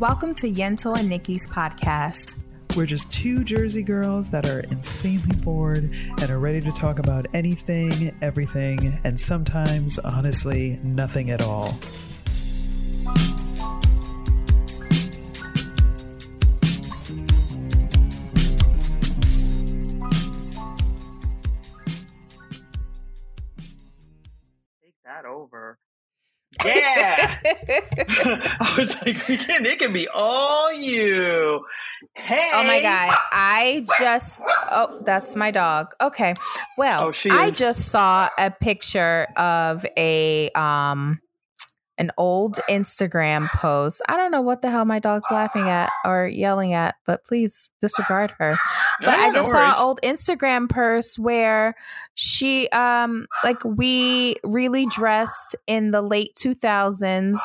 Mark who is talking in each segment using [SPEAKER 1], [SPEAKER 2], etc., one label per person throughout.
[SPEAKER 1] Welcome to Yentl and Nikki's podcast.
[SPEAKER 2] We're just two Jersey girls that are insanely bored and are ready to talk about anything, everything, and sometimes, honestly, nothing at all.
[SPEAKER 3] Can, it can be all you. Hey.
[SPEAKER 1] Oh my god! I just oh, that's my dog. Okay, well,
[SPEAKER 3] Oh,
[SPEAKER 1] I just saw a picture of a um an old Instagram post. I don't know what the hell my dog's laughing at or yelling at, but please disregard her. But I just
[SPEAKER 3] worries.
[SPEAKER 1] saw an old Instagram post where she um like we really dressed in the late 2000s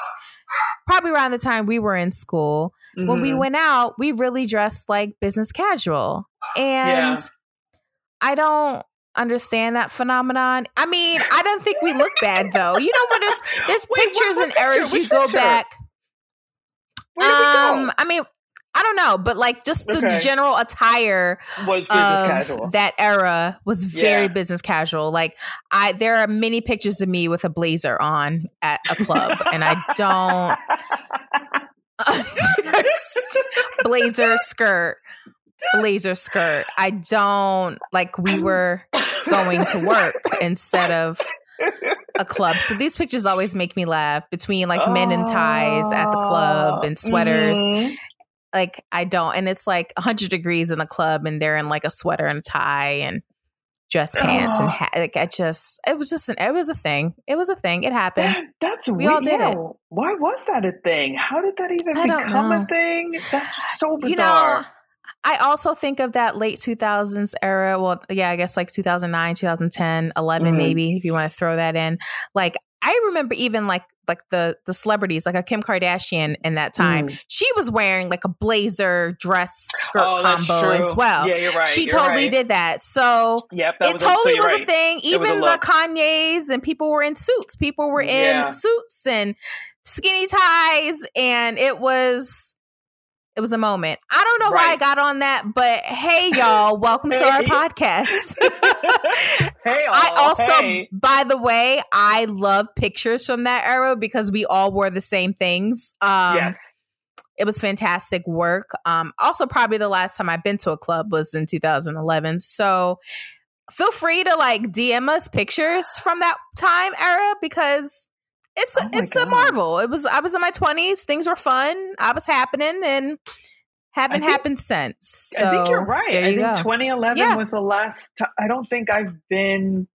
[SPEAKER 1] probably around the time we were in school when we
[SPEAKER 3] Mhm.
[SPEAKER 1] went out we really dressed like business casual and
[SPEAKER 3] Yeah.
[SPEAKER 1] I don't understand that phenomenon. I mean, I don't think we look bad though. You know when there's there's
[SPEAKER 3] Wait, what-
[SPEAKER 1] pictures
[SPEAKER 3] what
[SPEAKER 1] and
[SPEAKER 3] picture?
[SPEAKER 1] eras you
[SPEAKER 3] Which
[SPEAKER 1] go
[SPEAKER 3] picture?
[SPEAKER 1] back.
[SPEAKER 3] Where did we
[SPEAKER 1] Um
[SPEAKER 3] go?
[SPEAKER 1] I mean I don't know, but like just the
[SPEAKER 3] Okay.
[SPEAKER 1] general attire
[SPEAKER 3] Was business
[SPEAKER 1] of
[SPEAKER 3] casual.
[SPEAKER 1] that era was very
[SPEAKER 3] Yeah.
[SPEAKER 1] business casual. Like I there are many pictures of me with a blazer on at a club and I don't blazer skirt blazer skirt. I don't like we were going to work instead of a club. So these pictures always make me laugh between like men in ties at the club and sweaters.
[SPEAKER 3] Mhm.
[SPEAKER 1] Like I don't and it's like 100 degrees in the club and they're in like a sweater and a tie and dress pants and
[SPEAKER 3] Oh.
[SPEAKER 1] hat. Like I just it was just an it was a thing. It was a thing. It happened.
[SPEAKER 3] That, that's
[SPEAKER 1] We
[SPEAKER 3] weird.
[SPEAKER 1] all did it.
[SPEAKER 3] Why was that a thing? How did that even become
[SPEAKER 1] know.
[SPEAKER 3] a thing? That's so bizarre.
[SPEAKER 1] You know, I also think of that late 2000s era. Well, yeah, I guess like 2009, 2010, 11
[SPEAKER 3] Mhm.
[SPEAKER 1] maybe if you want to throw that in. Like I remember even like like the the celebrities like a Kim Kardashian in that time.
[SPEAKER 3] Mm.
[SPEAKER 1] She was wearing like a blazer dress skirt
[SPEAKER 3] oh,
[SPEAKER 1] combo as well.
[SPEAKER 3] Yeah, you're right.
[SPEAKER 1] she
[SPEAKER 3] you're
[SPEAKER 1] totally
[SPEAKER 3] right.
[SPEAKER 1] did that. So
[SPEAKER 3] Yep, that
[SPEAKER 1] it
[SPEAKER 3] was a-
[SPEAKER 1] totally
[SPEAKER 3] you're
[SPEAKER 1] was
[SPEAKER 3] right.
[SPEAKER 1] a thing.
[SPEAKER 3] Was a
[SPEAKER 1] Even the. Kanye's and people were in suits. People were in
[SPEAKER 3] Yeah.
[SPEAKER 1] suits and skinny ties, and it was it was a moment. I don't know why I got on that, but hey, y'all, welcome to our podcast.
[SPEAKER 3] hey,
[SPEAKER 1] I also,
[SPEAKER 3] hey.
[SPEAKER 1] by the way, I love pictures from that era because we all wore the same things. Um,
[SPEAKER 3] yes.
[SPEAKER 1] it was fantastic work. Um, also, probably the last time I've been to a club was in 2011. So feel free to like DM us pictures from that time era because Oh it's a,
[SPEAKER 3] Oh
[SPEAKER 1] it's a marvel. It was I was in my 20s. Things were fun. I was happening and haven't
[SPEAKER 3] think-
[SPEAKER 1] happened since. So
[SPEAKER 3] I think you're right.
[SPEAKER 1] There
[SPEAKER 3] I
[SPEAKER 1] you
[SPEAKER 3] think
[SPEAKER 1] go.
[SPEAKER 3] 2011
[SPEAKER 1] Yeah.
[SPEAKER 3] was the last time. I don't think I've been.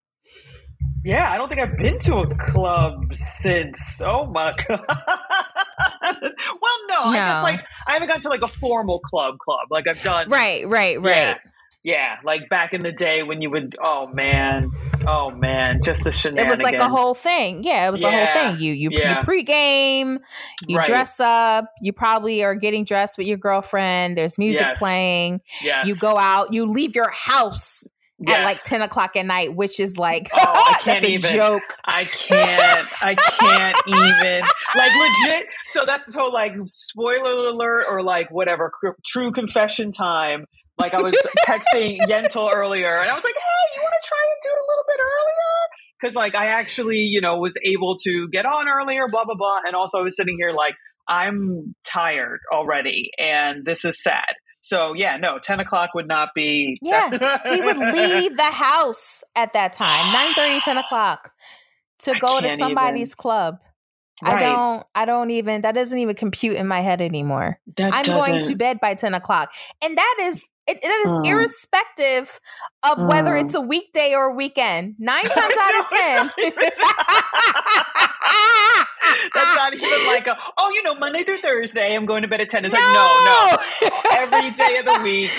[SPEAKER 3] Yeah, I don't think I've been to a club since. Oh my god. well, no, I guess like I haven't gone to like a formal club club. Like I've done.
[SPEAKER 1] right, right, right.
[SPEAKER 3] Yeah. Yeah, like back in the day when you would. Oh man. Oh man. Just the shenanigans.
[SPEAKER 1] It was like a whole thing. Yeah, it was a whole thing. You you
[SPEAKER 3] Yeah.
[SPEAKER 1] you pregame, you
[SPEAKER 3] Right.
[SPEAKER 1] dress up, you probably are getting dressed with your girlfriend. There's music
[SPEAKER 3] Yes.
[SPEAKER 1] playing.
[SPEAKER 3] Yes.
[SPEAKER 1] You go out, you leave your house at like 10 o'clock at night, which is like
[SPEAKER 3] Oh,
[SPEAKER 1] that's a
[SPEAKER 3] even.
[SPEAKER 1] joke.
[SPEAKER 3] I can't. I can't even. Like legit. So that's so like spoiler alert or like whatever. cr- True confession time. Like I was texting Yentl earlier, and I was like, "Hey, you want to try and do it a little bit earlier?" Because like I actually, you know, was able to get on earlier. Blah blah blah. And also, I was sitting here like I'm tired already, and this is sad. So yeah, no, ten o'clock would not be.
[SPEAKER 1] Yeah, We would leave the house at that time, 9 30, 10 o'clock, to
[SPEAKER 3] I
[SPEAKER 1] go to somebody's club. I don't I don't even that doesn't even compute in my head anymore.
[SPEAKER 3] That
[SPEAKER 1] I'm going to bed by 10 o'clock. And that is it, it is
[SPEAKER 3] Mm.
[SPEAKER 1] irrespective of whether
[SPEAKER 3] Mm.
[SPEAKER 1] it's a weekday or a weekend. Nine times out of ten.
[SPEAKER 3] That's not even like a, oh, you know, Monday through Thursday, I'm going to bed at 10. It's like, no, no. Every day of the week,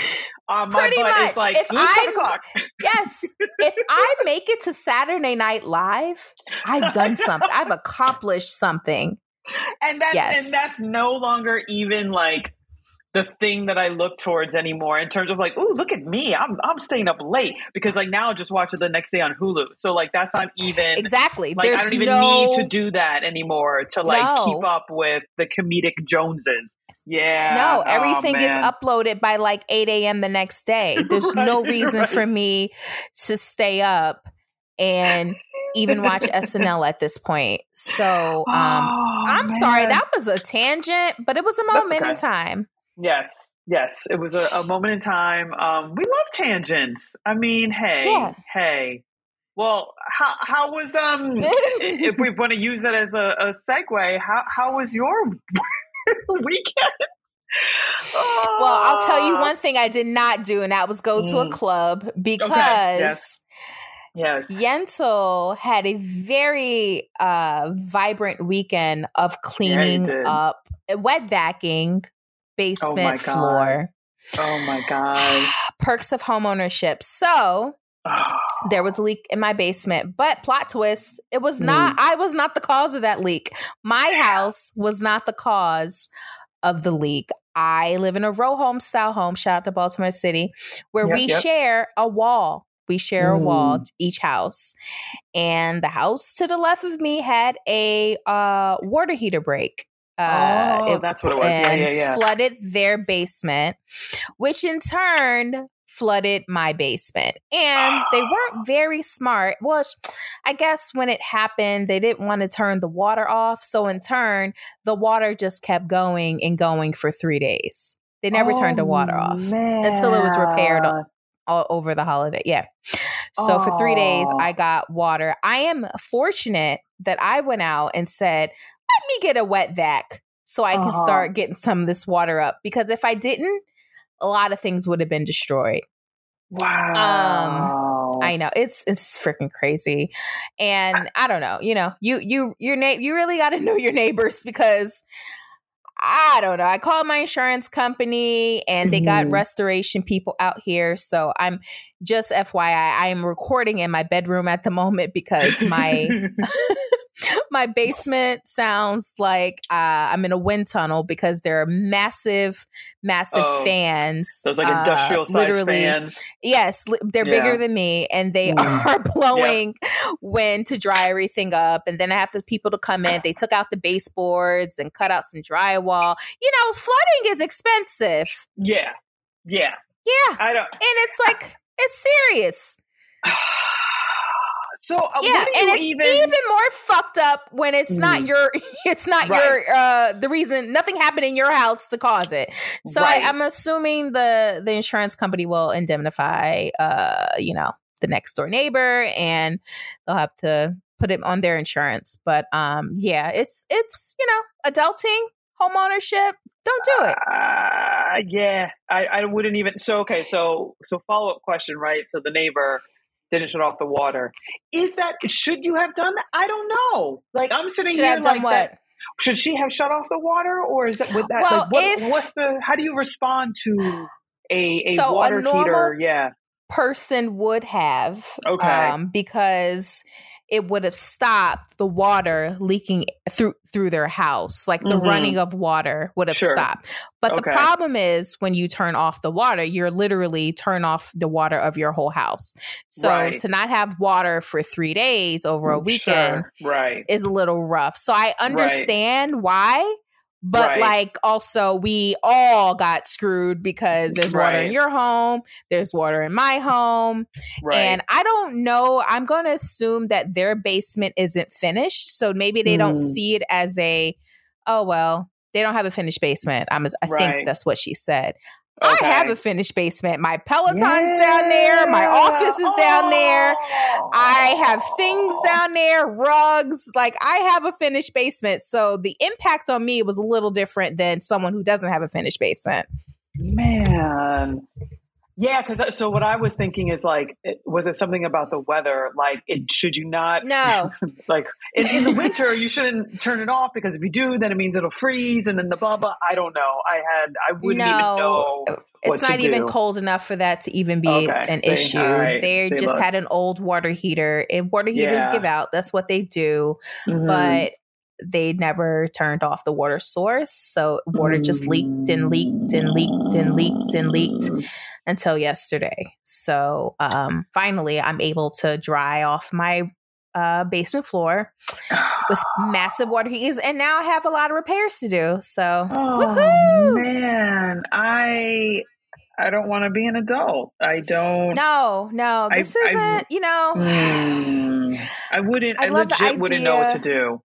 [SPEAKER 3] uh, my
[SPEAKER 1] Pretty
[SPEAKER 3] butt
[SPEAKER 1] much.
[SPEAKER 3] is like,
[SPEAKER 1] If
[SPEAKER 3] "Ooh,
[SPEAKER 1] I'm-
[SPEAKER 3] o'clock.
[SPEAKER 1] yes. If I make it to Saturday Night Live, I've done something. I've accomplished something.
[SPEAKER 3] And that's,
[SPEAKER 1] Yes.
[SPEAKER 3] and that's no longer even like, the thing that I look towards anymore in terms of like, oh, look at me. I'm I'm staying up late because like now I just watch it the next day on Hulu. So like that's not even
[SPEAKER 1] exactly.
[SPEAKER 3] Like
[SPEAKER 1] There's
[SPEAKER 3] I don't even
[SPEAKER 1] no,
[SPEAKER 3] need to do that anymore to like
[SPEAKER 1] No.
[SPEAKER 3] keep up with the comedic Joneses. Yeah.
[SPEAKER 1] No,
[SPEAKER 3] Oh,
[SPEAKER 1] everything is uploaded by like 8 a.m. the next day. There's no reason
[SPEAKER 3] right.
[SPEAKER 1] for me to stay up and even watch SNL at this point. So um
[SPEAKER 3] Oh,
[SPEAKER 1] I'm sorry, that was a tangent, but it was a moment in time.
[SPEAKER 3] Yes, yes, it was a, a moment in time. Um, we love tangents. I mean, hey,
[SPEAKER 1] Yeah.
[SPEAKER 3] hey. Well, how how was um? if we want to use it as a, a segue, how how was your weekend?
[SPEAKER 1] Well, I'll tell you one thing I did not do, and that was go to a
[SPEAKER 3] Mm.
[SPEAKER 1] club because
[SPEAKER 3] yes. Yes.
[SPEAKER 1] Yentl had a very uh, vibrant weekend of cleaning
[SPEAKER 3] did.
[SPEAKER 1] up, wet vacuuming, basement
[SPEAKER 3] God.
[SPEAKER 1] floor.
[SPEAKER 3] Oh my god.
[SPEAKER 1] Perks of homeownership. So
[SPEAKER 3] Oh,
[SPEAKER 1] there was a leak in my basement, but plot twist, it was not,
[SPEAKER 3] Mm.
[SPEAKER 1] I was not the cause of that leak. My house was not the cause of the leak. I live in a row home style home, shout out to Baltimore City, where
[SPEAKER 3] Yep,
[SPEAKER 1] we
[SPEAKER 3] yep.
[SPEAKER 1] share a wall. We share a wall
[SPEAKER 3] Mm.
[SPEAKER 1] to each house. And the house to the left of me had a uh, water heater break. Uh,
[SPEAKER 3] oh,
[SPEAKER 1] it
[SPEAKER 3] that's what it was.
[SPEAKER 1] And
[SPEAKER 3] yeah, yeah.
[SPEAKER 1] flooded their basement, which in turn flooded my basement. And they weren't very smart. Well, I guess when it happened, they didn't want to turn the water off. So in turn, the water just kept going and going for three days. They never turned the water
[SPEAKER 3] Oh,
[SPEAKER 1] off until it was repaired
[SPEAKER 3] man.
[SPEAKER 1] all over the holiday. Yeah. So for three days, I got water. I am fortunate that I went out and said, let me get a wet vac so I can
[SPEAKER 3] Uh-huh.
[SPEAKER 1] start getting some of this water up. Because if I didn't, a lot of things would have been destroyed.
[SPEAKER 3] Wow.
[SPEAKER 1] Um, I know it's it's freaking crazy, and I don't know. You know, you you your na- you really got to know your neighbors because I don't know. I called my insurance company, and they got
[SPEAKER 3] Mhm.
[SPEAKER 1] restoration people out here. So I'm just FYI, I am recording in my bedroom at the moment because my my basement sounds like uh, I'm in a wind tunnel because there are massive, massive
[SPEAKER 3] Oh,
[SPEAKER 1] fans.
[SPEAKER 3] Those like
[SPEAKER 1] uh,
[SPEAKER 3] industrial size
[SPEAKER 1] literally,
[SPEAKER 3] fans.
[SPEAKER 1] Yes, li- they're
[SPEAKER 3] Yeah.
[SPEAKER 1] bigger than me, and they
[SPEAKER 3] Mm.
[SPEAKER 1] are blowing wind to dry everything up. And then I have the people to come in. They took out the baseboards and cut out some drywall. You know, flooding is expensive.
[SPEAKER 3] Yeah. Yeah.
[SPEAKER 1] Yeah,
[SPEAKER 3] I don't.
[SPEAKER 1] and it's like it's serious.
[SPEAKER 3] So uh,
[SPEAKER 1] yeah, and it's
[SPEAKER 3] even?
[SPEAKER 1] even, more fucked up when it's not
[SPEAKER 3] Mm.
[SPEAKER 1] your. It's not
[SPEAKER 3] Right.
[SPEAKER 1] your. uh The reason nothing happened in your house to cause it. So
[SPEAKER 3] Right.
[SPEAKER 1] I, I'm assuming the the insurance company will indemnify. Uh, you know, the next door neighbor, and they'll have to put it on their insurance. But um, yeah, it's it's you know, adulting, home ownership. Don't do it.
[SPEAKER 3] Uh, yeah, I, I wouldn't even. So okay, so so follow up question, right? So the neighbor didn't shut off the water. Is that should you have done that? I don't know. Like I'm sitting
[SPEAKER 1] Should
[SPEAKER 3] here like
[SPEAKER 1] what?
[SPEAKER 3] that. Should she have shut off the water, or is that with that?
[SPEAKER 1] Well,
[SPEAKER 3] like, what,
[SPEAKER 1] if-
[SPEAKER 3] what's the? How do you respond to a a
[SPEAKER 1] So a
[SPEAKER 3] water
[SPEAKER 1] normal-
[SPEAKER 3] heater? Yeah.
[SPEAKER 1] person would have
[SPEAKER 3] Okay.
[SPEAKER 1] um, because it would have stopped the water leaking through through their house like the
[SPEAKER 3] Mhm.
[SPEAKER 1] running of water would have
[SPEAKER 3] Sure.
[SPEAKER 1] stopped but the problem is when you turn off the water you're literally turn off the water of your whole house so
[SPEAKER 3] Right.
[SPEAKER 1] to not have water for three days over a weekend
[SPEAKER 3] Sure. Right.
[SPEAKER 1] is a little rough so i understand why but
[SPEAKER 3] Right.
[SPEAKER 1] like also we all got screwed because there's water in your home there's water in my home
[SPEAKER 3] Right.
[SPEAKER 1] and I don't know. I'm going to assume that their basement isn't finished. So maybe they don't
[SPEAKER 3] Mm.
[SPEAKER 1] see it as a, oh, well, they don't have a finished basement. I'm, I
[SPEAKER 3] Right.
[SPEAKER 1] think that's what she said. I have a finished basement. My Peloton's down there. My office is down there. Oh. I have things
[SPEAKER 3] Oh.
[SPEAKER 1] down there, rugs. Like I have a finished basement. So the impact on me was a little different than someone who doesn't have a finished basement.
[SPEAKER 3] Man. Yeah, because so what I was thinking is like, it, was it something about the weather? Like, it, should you not
[SPEAKER 1] No.
[SPEAKER 3] like in, in the winter you shouldn't turn it off because if you do, then it means it'll freeze and then the blah blah. I don't know. I had I wouldn't even
[SPEAKER 1] No.
[SPEAKER 3] know.
[SPEAKER 1] It's
[SPEAKER 3] what to
[SPEAKER 1] not even
[SPEAKER 3] do.
[SPEAKER 1] cold enough for that to even be
[SPEAKER 3] Okay,
[SPEAKER 1] an
[SPEAKER 3] see,
[SPEAKER 1] issue.
[SPEAKER 3] right,
[SPEAKER 1] They
[SPEAKER 3] see,
[SPEAKER 1] just
[SPEAKER 3] look.
[SPEAKER 1] had an old water heater, and water heaters
[SPEAKER 3] Yeah.
[SPEAKER 1] give out. That's what they do.
[SPEAKER 3] Mhm.
[SPEAKER 1] But they never turned off the water source. So water just leaked and leaked and leaked and leaked and leaked until yesterday. So um, finally, I'm able to dry off my uh, basement floor with massive water heaters, and now I have a lot of repairs to do. So,
[SPEAKER 3] oh man, I I don't want to be an adult. I don't.
[SPEAKER 1] No, no, this I, isn't. I, you know,
[SPEAKER 3] mm, I wouldn't. I, I legit wouldn't know what to do.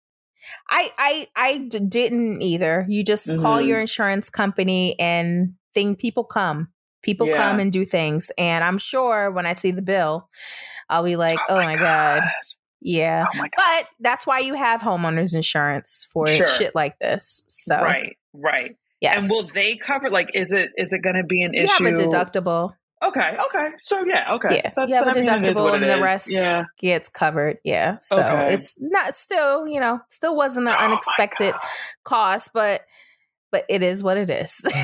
[SPEAKER 1] I I I d- didn't either. You just mm-hmm. call your insurance company and thing people come. People yeah. come and do things, and I'm sure when I see the bill, I'll be like, "Oh, oh my god. god. Yeah. Oh but that's why you have homeowners insurance for sure. shit like this. So
[SPEAKER 3] Right, right.
[SPEAKER 1] Yes.
[SPEAKER 3] And will they cover like is it is it going to be an
[SPEAKER 1] you
[SPEAKER 3] issue?
[SPEAKER 1] Have a deductible.
[SPEAKER 3] Okay, okay. So yeah, okay.
[SPEAKER 1] Yeah, That's, you have a deductible and the rest yeah. gets covered. Yeah. So okay. it's not still, you know, still wasn't an oh unexpected cost, but but it is what it is. Yeah,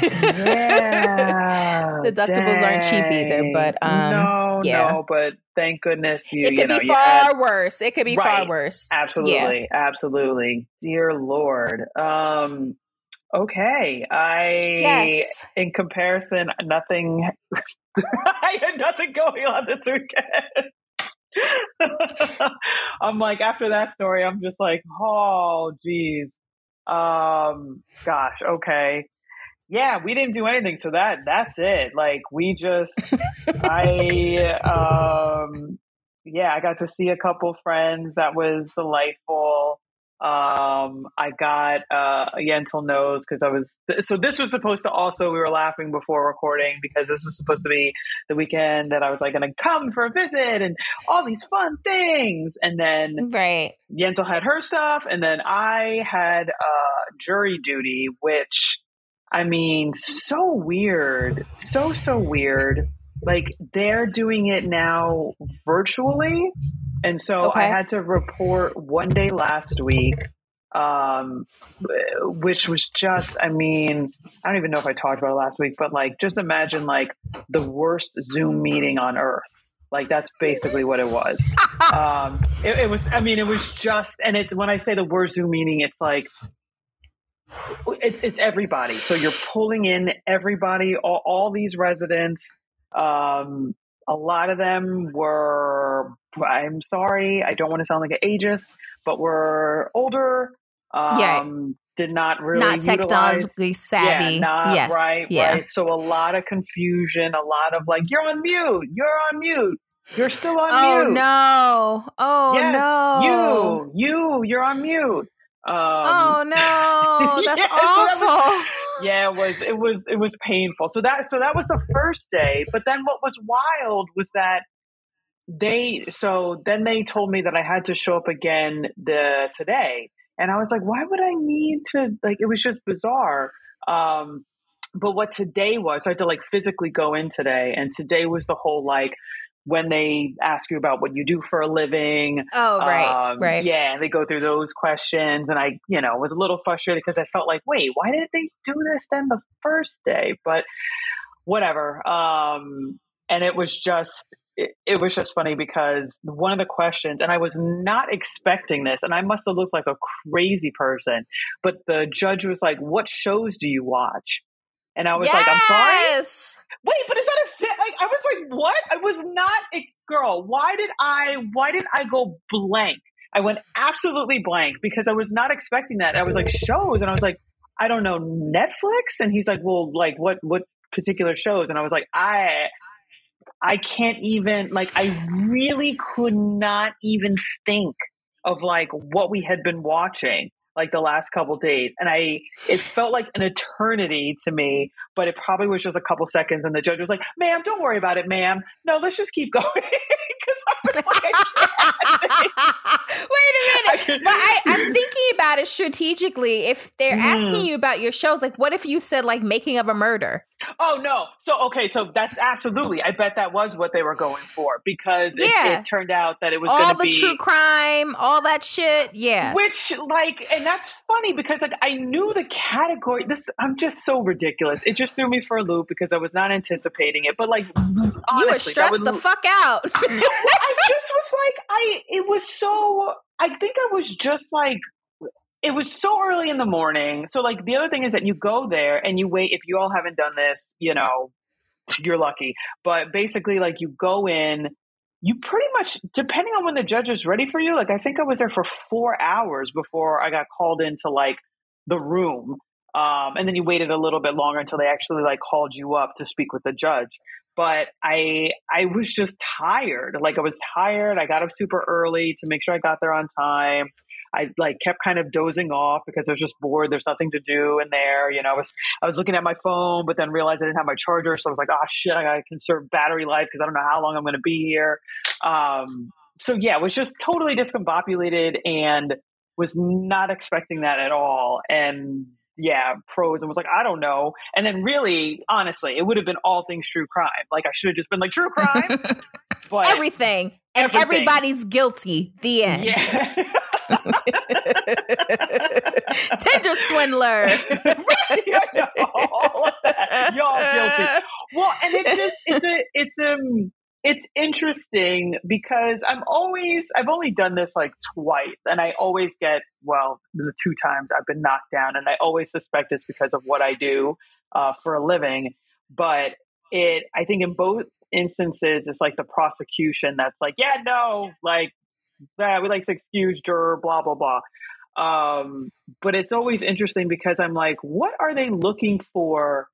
[SPEAKER 1] Deductibles dang. aren't cheap either, but um,
[SPEAKER 3] no,
[SPEAKER 1] yeah.
[SPEAKER 3] no, but thank goodness you.
[SPEAKER 1] It could
[SPEAKER 3] you
[SPEAKER 1] be far worse. It could be right. far worse.
[SPEAKER 3] Absolutely, yeah. absolutely. Dear Lord. Um, okay, I
[SPEAKER 1] yes.
[SPEAKER 3] in comparison, nothing. I had nothing going on this weekend. I'm like, after that story, I'm just like, oh, geez. Um, gosh, okay. Yeah, we didn't do anything. So that that's it. Like we just I um yeah, I got to see a couple friends. That was delightful. Um, I got uh, a Yentl nose because I was so this was supposed to also we were laughing before recording because this was supposed to be the weekend that I was like going to come for a visit and all these fun things, and then
[SPEAKER 1] right.
[SPEAKER 3] Yentl had her stuff, and then I had uh, jury duty, which I mean, so weird, so so weird. Like they're doing it now virtually and so okay. I had to report one day last week, um, which was just, I mean, I don't even know if I talked about it last week, but like, just imagine like the worst Zoom meeting on earth. Like that's basically what it was. um, it, it was, I mean, it was just, and it's when I say the word Zoom meeting, it's like, it's it's everybody. So you're pulling in everybody, all, all these residents. Um, a lot of them were, I'm sorry, I don't want to sound like an ageist, but were older. Um, yeah. Did not really
[SPEAKER 1] not technologically
[SPEAKER 3] utilize,
[SPEAKER 1] savvy.
[SPEAKER 3] Yeah, not
[SPEAKER 1] yes,
[SPEAKER 3] right.
[SPEAKER 1] Yeah.
[SPEAKER 3] Right. So a lot of confusion. A lot of like, you're on mute. You're on mute. You're still on
[SPEAKER 1] oh,
[SPEAKER 3] mute.
[SPEAKER 1] Oh no. Oh
[SPEAKER 3] yes,
[SPEAKER 1] no.
[SPEAKER 3] You, you, you're on mute. Um,
[SPEAKER 1] oh no, that's yeah, awful.
[SPEAKER 3] Yeah, it was it was it was painful. So that so that was the first day. But then what was wild was that they so then they told me that I had to show up again the today. And I was like, why would I need to like it was just bizarre. Um but what today was, so I had to like physically go in today, and today was the whole like when they ask you about what you do for a living.
[SPEAKER 1] Oh, right, um, right.
[SPEAKER 3] Yeah, they go through those questions, and I, you know, was a little frustrated because I felt like, wait, why did they do this then the first day? But whatever. Um, and it was just, it, it was just funny because one of the questions, and I was not expecting this, and I must have looked like a crazy person, but the judge was like, "What shows do you watch?" And I was yes! like, I'm sorry. Wait, but is that a fit? Like, I was like, what? I was not, girl, why did I, why did I go blank? I went absolutely blank because I was not expecting that. I was like, shows. And I was like, I don't know, Netflix? And he's like, well, like, what, what particular shows? And I was like, I, I can't even, like, I really could not even think of like what we had been watching like the last couple days and i it felt like an eternity to me but it probably was just a couple seconds and the judge was like ma'am don't worry about it ma'am. No let's just keep going. Because i was like
[SPEAKER 1] I wait a minute but I, i'm thinking about it strategically if they're mm. asking you about your shows like what if you said like making of a murder
[SPEAKER 3] Oh no! So okay, so that's absolutely. I bet that was what they were going for because yeah. it, it turned out that it was
[SPEAKER 1] all the
[SPEAKER 3] be,
[SPEAKER 1] true crime, all that shit. Yeah,
[SPEAKER 3] which like, and that's funny because like I knew the category. This I'm just so ridiculous. It just threw me for a loop because I was not anticipating it. But like, honestly,
[SPEAKER 1] you were stressed the fuck out.
[SPEAKER 3] I just was like, I. It was so. I think I was just like it was so early in the morning. So like the other thing is that you go there and you wait. If you all haven't done this, you know, you're lucky. But basically, like you go in, you pretty much depending on when the judge is ready for you. Like I think I was there for four hours before I got called into like the room. Um, and then you waited a little bit longer until they actually like called you up to speak with the judge. But I I was just tired. Like I was tired. I got up super early to make sure I got there on time. I like kept kind of dozing off because I was just bored. There's nothing to do in there. You know, I was I was looking at my phone, but then realized I didn't have my charger, so I was like, oh shit, I gotta conserve battery life because I don't know how long I'm to be here. Um, so yeah, it was just totally discombobulated and was not expecting that at all. And yeah, froze and was like, I don't know. And then really, honestly, it would have been all things true crime. Like I should have just been like true crime.
[SPEAKER 1] but
[SPEAKER 3] everything.
[SPEAKER 1] And
[SPEAKER 3] everything.
[SPEAKER 1] everybody's guilty. The end.
[SPEAKER 3] Yeah.
[SPEAKER 1] Tinder swindler.
[SPEAKER 3] yeah, all of that. Y'all guilty. Well, and it's just it's a it's um it's interesting because I'm always I've only done this like twice and I always get well the two times I've been knocked down and I always suspect it's because of what I do uh, for a living. But it I think in both instances it's like the prosecution that's like yeah no like that we like to excuse juror blah blah blah. Um, but it's always interesting because I'm like what are they looking for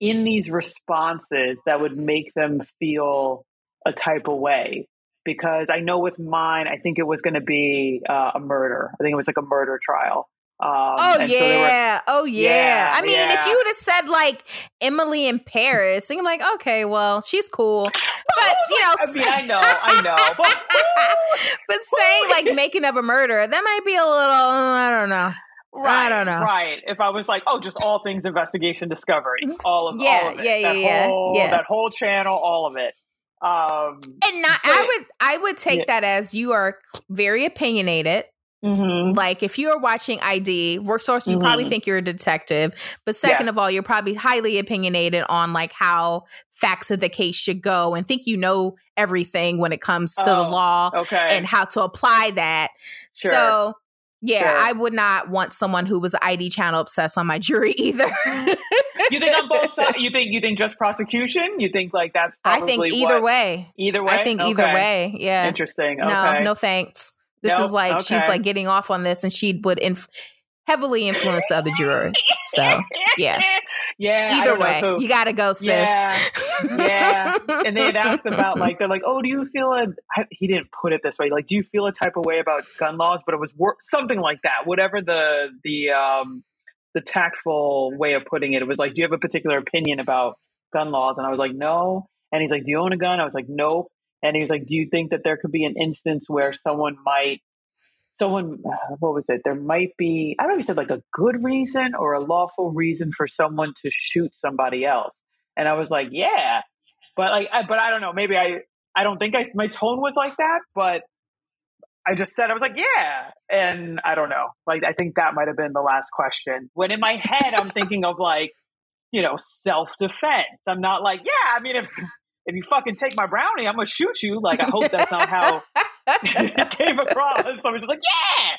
[SPEAKER 3] in these responses that would make them feel a type of way because I know with mine, I think it was going to be uh, a murder. I think it was like a murder trial. Um,
[SPEAKER 1] oh yeah, so were, oh yeah.
[SPEAKER 3] yeah.
[SPEAKER 1] I mean,
[SPEAKER 3] yeah.
[SPEAKER 1] if you would have said like Emily in Paris, I'm like, okay, well, she's cool. But you know,
[SPEAKER 3] I mean, I know, I know, but,
[SPEAKER 1] but saying like making of a murder, that might be a little, I don't know.
[SPEAKER 3] Right,
[SPEAKER 1] I don't know.
[SPEAKER 3] Right. If I was like, oh, just all things investigation discovery, all of,
[SPEAKER 1] yeah,
[SPEAKER 3] all of it.
[SPEAKER 1] yeah, yeah,
[SPEAKER 3] that
[SPEAKER 1] yeah,
[SPEAKER 3] whole,
[SPEAKER 1] yeah.
[SPEAKER 3] That whole channel, all of it. Um,
[SPEAKER 1] and not,
[SPEAKER 3] but,
[SPEAKER 1] I would, I would take
[SPEAKER 3] Yeah.
[SPEAKER 1] that as you are very opinionated.
[SPEAKER 3] mhm.
[SPEAKER 1] Like if you are watching ID, work source, you probably
[SPEAKER 3] Mhm.
[SPEAKER 1] think you're a detective. But second
[SPEAKER 3] Yes.
[SPEAKER 1] of all, you're probably highly opinionated on like how facts of the case should go and think you know everything when it comes to the
[SPEAKER 3] Oh,
[SPEAKER 1] law
[SPEAKER 3] Okay.
[SPEAKER 1] and how to apply that.
[SPEAKER 3] Sure.
[SPEAKER 1] So yeah,
[SPEAKER 3] Sure.
[SPEAKER 1] I would not want someone who was ID channel obsessed on my jury either.
[SPEAKER 3] You think on both sides? You think you think just prosecution? You think like that's
[SPEAKER 1] I think either
[SPEAKER 3] what-
[SPEAKER 1] way.
[SPEAKER 3] Either way.
[SPEAKER 1] I think either way. Yeah.
[SPEAKER 3] Interesting.
[SPEAKER 1] No,
[SPEAKER 3] Okay.
[SPEAKER 1] no thanks. This
[SPEAKER 3] Nope,
[SPEAKER 1] is like she's like getting off on this and she would inf- heavily influence the other jurors. So yeah.
[SPEAKER 3] yeah.
[SPEAKER 1] Either way,
[SPEAKER 3] So-
[SPEAKER 1] you got to go, sis.
[SPEAKER 3] Yeah, yeah. And they had asked about like they're like, oh, do you feel a? I- He didn't put it this way. Like, do you feel a type of way about gun laws? But it was wor- something like that. Whatever the the um the tactful way of putting it, it was like, do you have a particular opinion about gun laws? And I was like, no. And he's like, do you own a gun? I was like, nope. And he was like, do you think that there could be an instance where someone might someone uh, what was it there might be i don't know if he said like a good reason or a lawful reason for someone to shoot somebody else and i was like yeah but like I, but i don't know maybe i i don't think i my tone was like that but i just said i was like yeah and i don't know like i think that might have been the last question when in my head i'm thinking of like you know self-defense i'm not like yeah i mean if if you fucking take my brownie i'm gonna shoot you like i hope that's not how it came across. Someone's just like, yeah,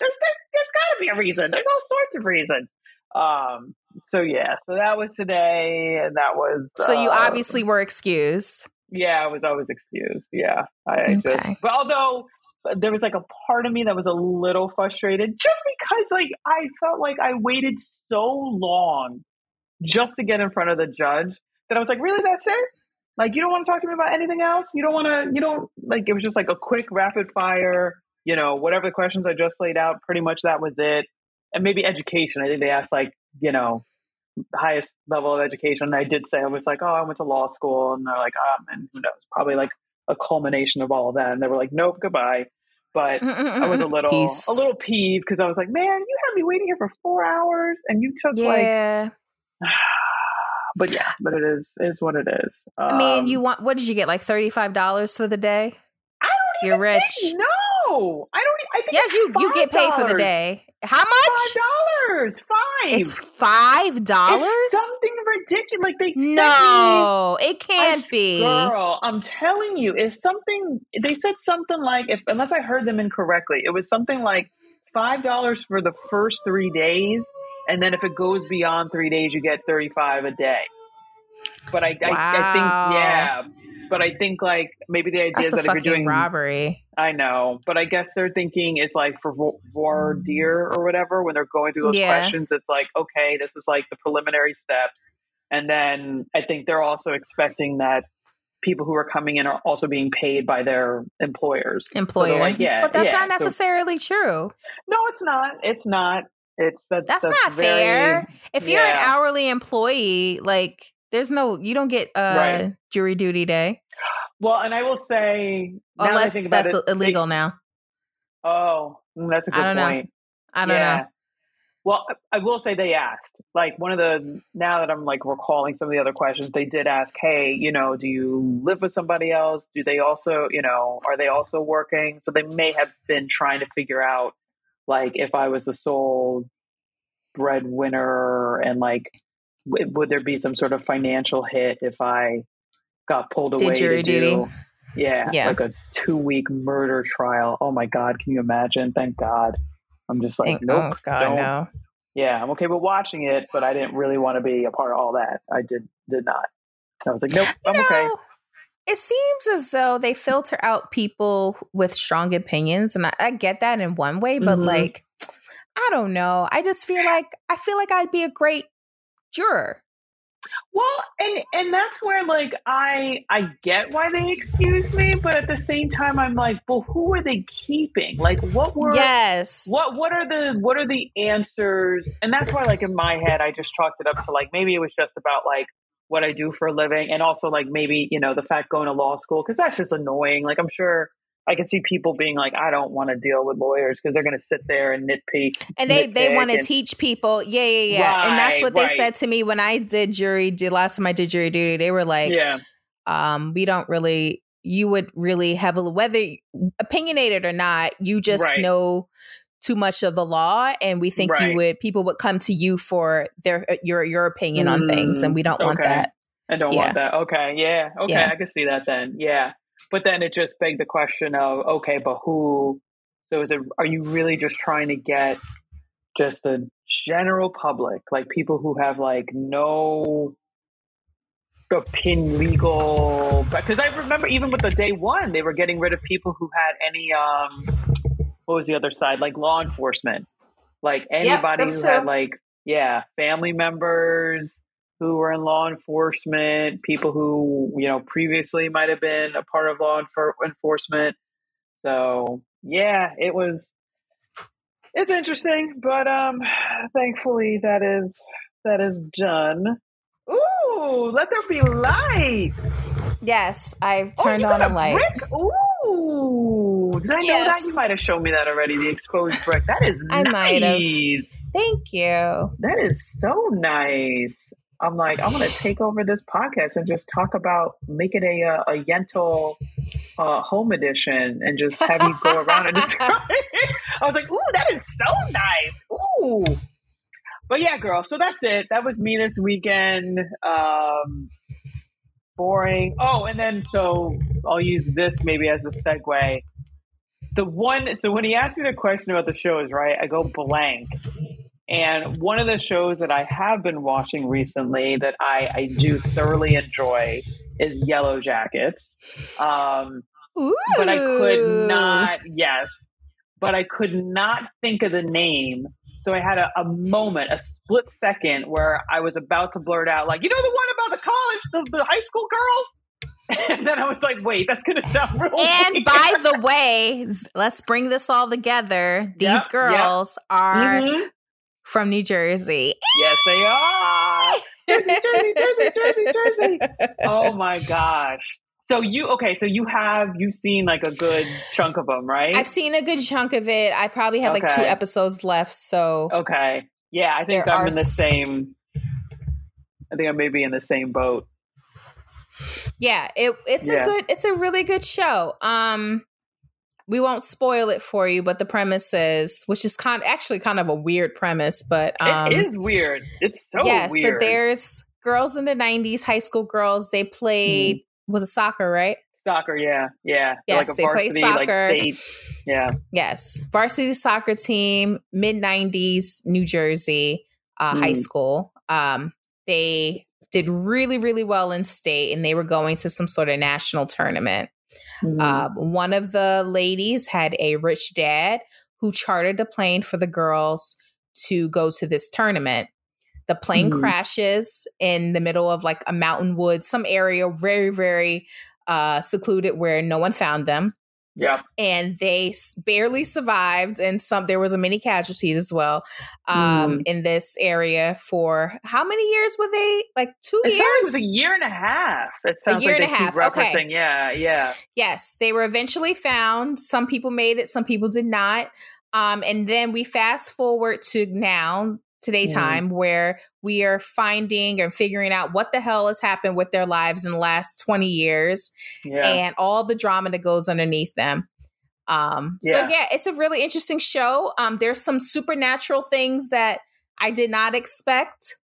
[SPEAKER 3] there's, there's, there's got to be a reason. There's all sorts of reasons. Um, so yeah, so that was today, and that was.
[SPEAKER 1] So you
[SPEAKER 3] uh,
[SPEAKER 1] obviously were excused.
[SPEAKER 3] yeah, I was always excused. Yeah, I
[SPEAKER 1] Okay.
[SPEAKER 3] just. But although there was like a part of me that was a little frustrated, just because like I felt like I waited so long just to get in front of the judge that I was like, really, that's it. Like you don't want to talk to me about anything else. You don't want to. You don't like. It was just like a quick rapid fire. You know, whatever the questions I just laid out. Pretty much that was it. And maybe education. I think they asked like you know highest level of education. I did say I was like, oh, I went to law school, and they're like, um, and who knows, probably like a culmination of all of that. And they were like, nope, goodbye. But mm, mm, I was a mm, little
[SPEAKER 1] Peace.
[SPEAKER 3] a little peeved because I was like, man, you had me waiting here for four hours, and you took like.
[SPEAKER 1] Yeah.
[SPEAKER 3] But yeah, but it is is what it is.
[SPEAKER 1] I mean,
[SPEAKER 3] Um,
[SPEAKER 1] you want what did you get? Like thirty five dollars for the day?
[SPEAKER 3] I don't
[SPEAKER 1] You're
[SPEAKER 3] even
[SPEAKER 1] rich.
[SPEAKER 3] think- no, I don't. I think
[SPEAKER 1] Yes, you you get paid for the day. How much?
[SPEAKER 3] Five dollars, five.
[SPEAKER 1] It's five dollars?
[SPEAKER 3] Something ridiculous. Like they sent me-
[SPEAKER 1] No, it can't
[SPEAKER 3] I-
[SPEAKER 1] be.
[SPEAKER 3] Girl, I'm telling you, if something they said something like if unless I heard them incorrectly, it was something like five dollars for the first three days, and then if it goes beyond three days, you get thirty five a day. But I, I, I think yeah, but I think like maybe the idea
[SPEAKER 1] That's
[SPEAKER 3] is that if you're doing
[SPEAKER 1] robbery.
[SPEAKER 3] I know, but I guess they're thinking it's like for vo- voir dire or whatever when they're going through those
[SPEAKER 1] Yeah.
[SPEAKER 3] questions. It's like okay, this is like the preliminary steps, and then I think they're also expecting that people who are coming in are also being paid by their employers. So
[SPEAKER 1] Employer.
[SPEAKER 3] like, yeah,
[SPEAKER 1] but that's
[SPEAKER 3] yeah,
[SPEAKER 1] not
[SPEAKER 3] so-
[SPEAKER 1] necessarily true.
[SPEAKER 3] no, it's not. It's not. It's that's,
[SPEAKER 1] That's, not
[SPEAKER 3] very-
[SPEAKER 1] fair. If you're an hourly employee, like there's no you don't get uh
[SPEAKER 3] Right.
[SPEAKER 1] jury duty day.
[SPEAKER 3] Well, and I will say, that
[SPEAKER 1] Unless
[SPEAKER 3] about
[SPEAKER 1] that's
[SPEAKER 3] it, they-
[SPEAKER 1] illegal now.
[SPEAKER 3] oh, mm, that's a good
[SPEAKER 1] I don't know.
[SPEAKER 3] point.
[SPEAKER 1] I don't
[SPEAKER 3] Yeah.
[SPEAKER 1] know.
[SPEAKER 3] Well, I will say they asked. Like one of the now that I'm like recalling some of the other questions, they did ask, "Hey, you know, do you live with somebody else? Do they also, you know, are they also working?" So they may have been trying to figure out, like, if I was the sole breadwinner, and like, w- would there be some sort of financial hit if I got pulled
[SPEAKER 1] Did
[SPEAKER 3] away to do, yeah,
[SPEAKER 1] Yeah.
[SPEAKER 3] like a two week murder trial? Oh my god, can you imagine? Thank God. I'm just like, nope,
[SPEAKER 1] oh God,
[SPEAKER 3] don't.
[SPEAKER 1] no.
[SPEAKER 3] Yeah, I'm okay with watching it, but I didn't really want to be a part of all that. I did did not. I was like, nope, I'm okay.
[SPEAKER 1] It seems as though they filter out people with strong opinions, and I, I get that in one way, but
[SPEAKER 3] Mhm.
[SPEAKER 1] like, I don't know. I just feel like I feel like I'd be a great juror.
[SPEAKER 3] Well, and and that's where like I I get why they excuse me, but at the same time I'm like, well, who are they keeping? Like, what were
[SPEAKER 1] yes.
[SPEAKER 3] what what are the what are the answers? And that's why like in my head I just chalked it up to like maybe it was just about like what I do for a living, and also like maybe you know the fact going to law school because that's just annoying. Like I'm sure. I can see people being like, I don't want to deal with lawyers because they're going to sit there and nitpick.
[SPEAKER 1] and they they want to teach people yeah yeah yeah and that's
[SPEAKER 3] Right,
[SPEAKER 1] what they
[SPEAKER 3] right.
[SPEAKER 1] said to me when i did jury the last time i did jury duty they were like
[SPEAKER 3] yeah,
[SPEAKER 1] um we don't really you would really heavily whether opinionated or not you just
[SPEAKER 3] Right.
[SPEAKER 1] know too much of the law and we think
[SPEAKER 3] Right.
[SPEAKER 1] you would people would come to you for their uh, your your opinion on things and we don't want
[SPEAKER 3] okay.
[SPEAKER 1] that
[SPEAKER 3] I don't
[SPEAKER 1] Yeah.
[SPEAKER 3] want that. Okay, yeah, okay,
[SPEAKER 1] Yeah.
[SPEAKER 3] I can see that then. Yeah, but then it just begged the question of okay, but who? So is it? Are you really just trying to get just the general public, like people who have like no opinion legal? Because I remember even with the day one, they were getting rid of people who had any um, what was the other side? Like law enforcement, like anybody
[SPEAKER 1] them
[SPEAKER 3] who
[SPEAKER 1] too.
[SPEAKER 3] had like yeah, family members who were in law enforcement, people who you know previously might have been a part of law enfor- enforcement. So yeah, it was. It's interesting, but um, thankfully that is that is done. Ooh, let there be light.
[SPEAKER 1] yes i've
[SPEAKER 3] Oh,
[SPEAKER 1] turned
[SPEAKER 3] you
[SPEAKER 1] on a light
[SPEAKER 3] Brick? Ooh, did I know that? You might have shown me that already. The exposed brick. That is
[SPEAKER 1] I
[SPEAKER 3] nice.
[SPEAKER 1] might have. thank you
[SPEAKER 3] That is so nice. I'm like, I'm gonna take over this podcast and just talk about make it a uh, a Yentl uh, home edition and just have you go around and describe it. I was like, ooh, that is so nice. Ooh. But yeah, girl. So that's it. That was me this weekend. Um, boring. Oh, and then so I'll use this maybe as a segue. The one, so when he asked me the question about the shows, right, I go blank. And one of the shows that I have been watching recently that I, I do thoroughly enjoy is Yellowjackets. Um,
[SPEAKER 1] Ooh.
[SPEAKER 3] but I could not, yes, but I could not think of the name. So I had a, a moment, a split second where I was about to blurt out, like, you know, the one about the college, the, the high school girls? And then I was like, wait, that's going to sound real
[SPEAKER 1] And
[SPEAKER 3] weird.
[SPEAKER 1] by the way, let's bring this all together. These
[SPEAKER 3] Yep, yep.
[SPEAKER 1] girls are
[SPEAKER 3] Mhm.
[SPEAKER 1] From New Jersey.
[SPEAKER 3] Yes, they are. Jersey, Jersey, Jersey, Jersey, Jersey. Oh my gosh. So you okay? So you have you've seen like a good chunk of them, right?
[SPEAKER 1] I've seen a good chunk of it. I probably have like two episodes left. So
[SPEAKER 3] Okay. Yeah, I think I'm in the same. I think I may be in the same boat.
[SPEAKER 1] yeah, it it's
[SPEAKER 3] Yeah.
[SPEAKER 1] a good it's a really good show. Um we won't spoil it for you, but the premise is, which is kind actually kind of a weird premise, but um
[SPEAKER 3] it is weird. It's so
[SPEAKER 1] yeah,
[SPEAKER 3] weird.
[SPEAKER 1] so there's girls in the 90s, high school girls, they played
[SPEAKER 3] Mm-hmm.
[SPEAKER 1] was it soccer, right?
[SPEAKER 3] Soccer, yeah, yeah.
[SPEAKER 1] Yes,
[SPEAKER 3] like a
[SPEAKER 1] they play
[SPEAKER 3] varsity,
[SPEAKER 1] soccer.
[SPEAKER 3] Like state. Yeah.
[SPEAKER 1] Yes, varsity soccer team, mid '90s, New Jersey uh, high
[SPEAKER 3] Mm.
[SPEAKER 1] school. Um, they did really, really well in state, and they were going to some sort of national tournament.
[SPEAKER 3] Mhm.
[SPEAKER 1] Um, one of the ladies had a rich dad who chartered a plane for the girls to go to this tournament. The plane
[SPEAKER 3] Mhm.
[SPEAKER 1] crashes in the middle of like a mountain woods, some area very, very uh, secluded where no one found them
[SPEAKER 3] yeah.
[SPEAKER 1] and they barely survived and some there was a many casualties as well um
[SPEAKER 3] Mm.
[SPEAKER 1] in this area for how many years were they like two
[SPEAKER 3] It sounded like it was
[SPEAKER 1] years
[SPEAKER 3] a year and a half. It sounds
[SPEAKER 1] year
[SPEAKER 3] like
[SPEAKER 1] and a half, okay.
[SPEAKER 3] Yeah, yeah.
[SPEAKER 1] yes they were eventually found some people made it some people did not um and then we fast forward to now today
[SPEAKER 3] Mm.
[SPEAKER 1] time where we are finding and figuring out what the hell has happened with their lives in the last 20 years
[SPEAKER 3] Yeah.
[SPEAKER 1] and all the drama that goes underneath them. Um, so
[SPEAKER 3] Yeah.
[SPEAKER 1] yeah, it's a really interesting show. Um, there's some supernatural things that I did not expect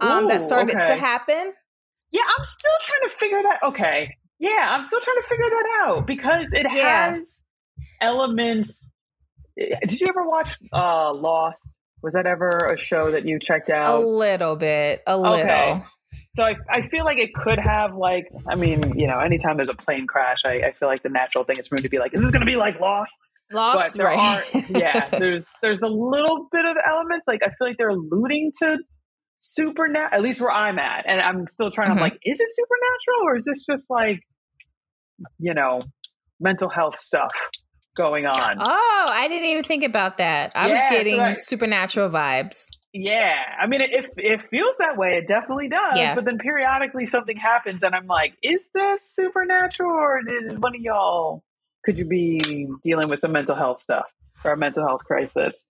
[SPEAKER 1] um, that started
[SPEAKER 3] okay.
[SPEAKER 1] to happen.
[SPEAKER 3] Yeah, I'm still trying to figure that. Okay, yeah, I'm still trying to figure that out because it
[SPEAKER 1] Yeah.
[SPEAKER 3] has elements. eh, Did you ever watch uh Lost? Was that ever a show that you checked out?
[SPEAKER 1] A little bit, a little.
[SPEAKER 3] Okay. So I, I feel like it could have like I mean you know anytime there's a plane crash I, I feel like the natural thing is for me to be like is this going to be like Lost?
[SPEAKER 1] Lost, right?
[SPEAKER 3] are yeah there's there's a little bit of elements like I feel like they're alluding to supernatural at least where I'm at and I'm still trying
[SPEAKER 1] Mhm.
[SPEAKER 3] I'm like is it supernatural or is this just like you know mental health stuff going on
[SPEAKER 1] oh, I didn't even think about that. I was
[SPEAKER 3] Yeah, so
[SPEAKER 1] getting supernatural vibes.
[SPEAKER 3] yeah I mean it, it it feels that way it definitely does
[SPEAKER 1] Yeah.
[SPEAKER 3] but then periodically something happens and I'm like is this supernatural or did one of y'all could you be dealing with some mental health stuff or a mental health crisis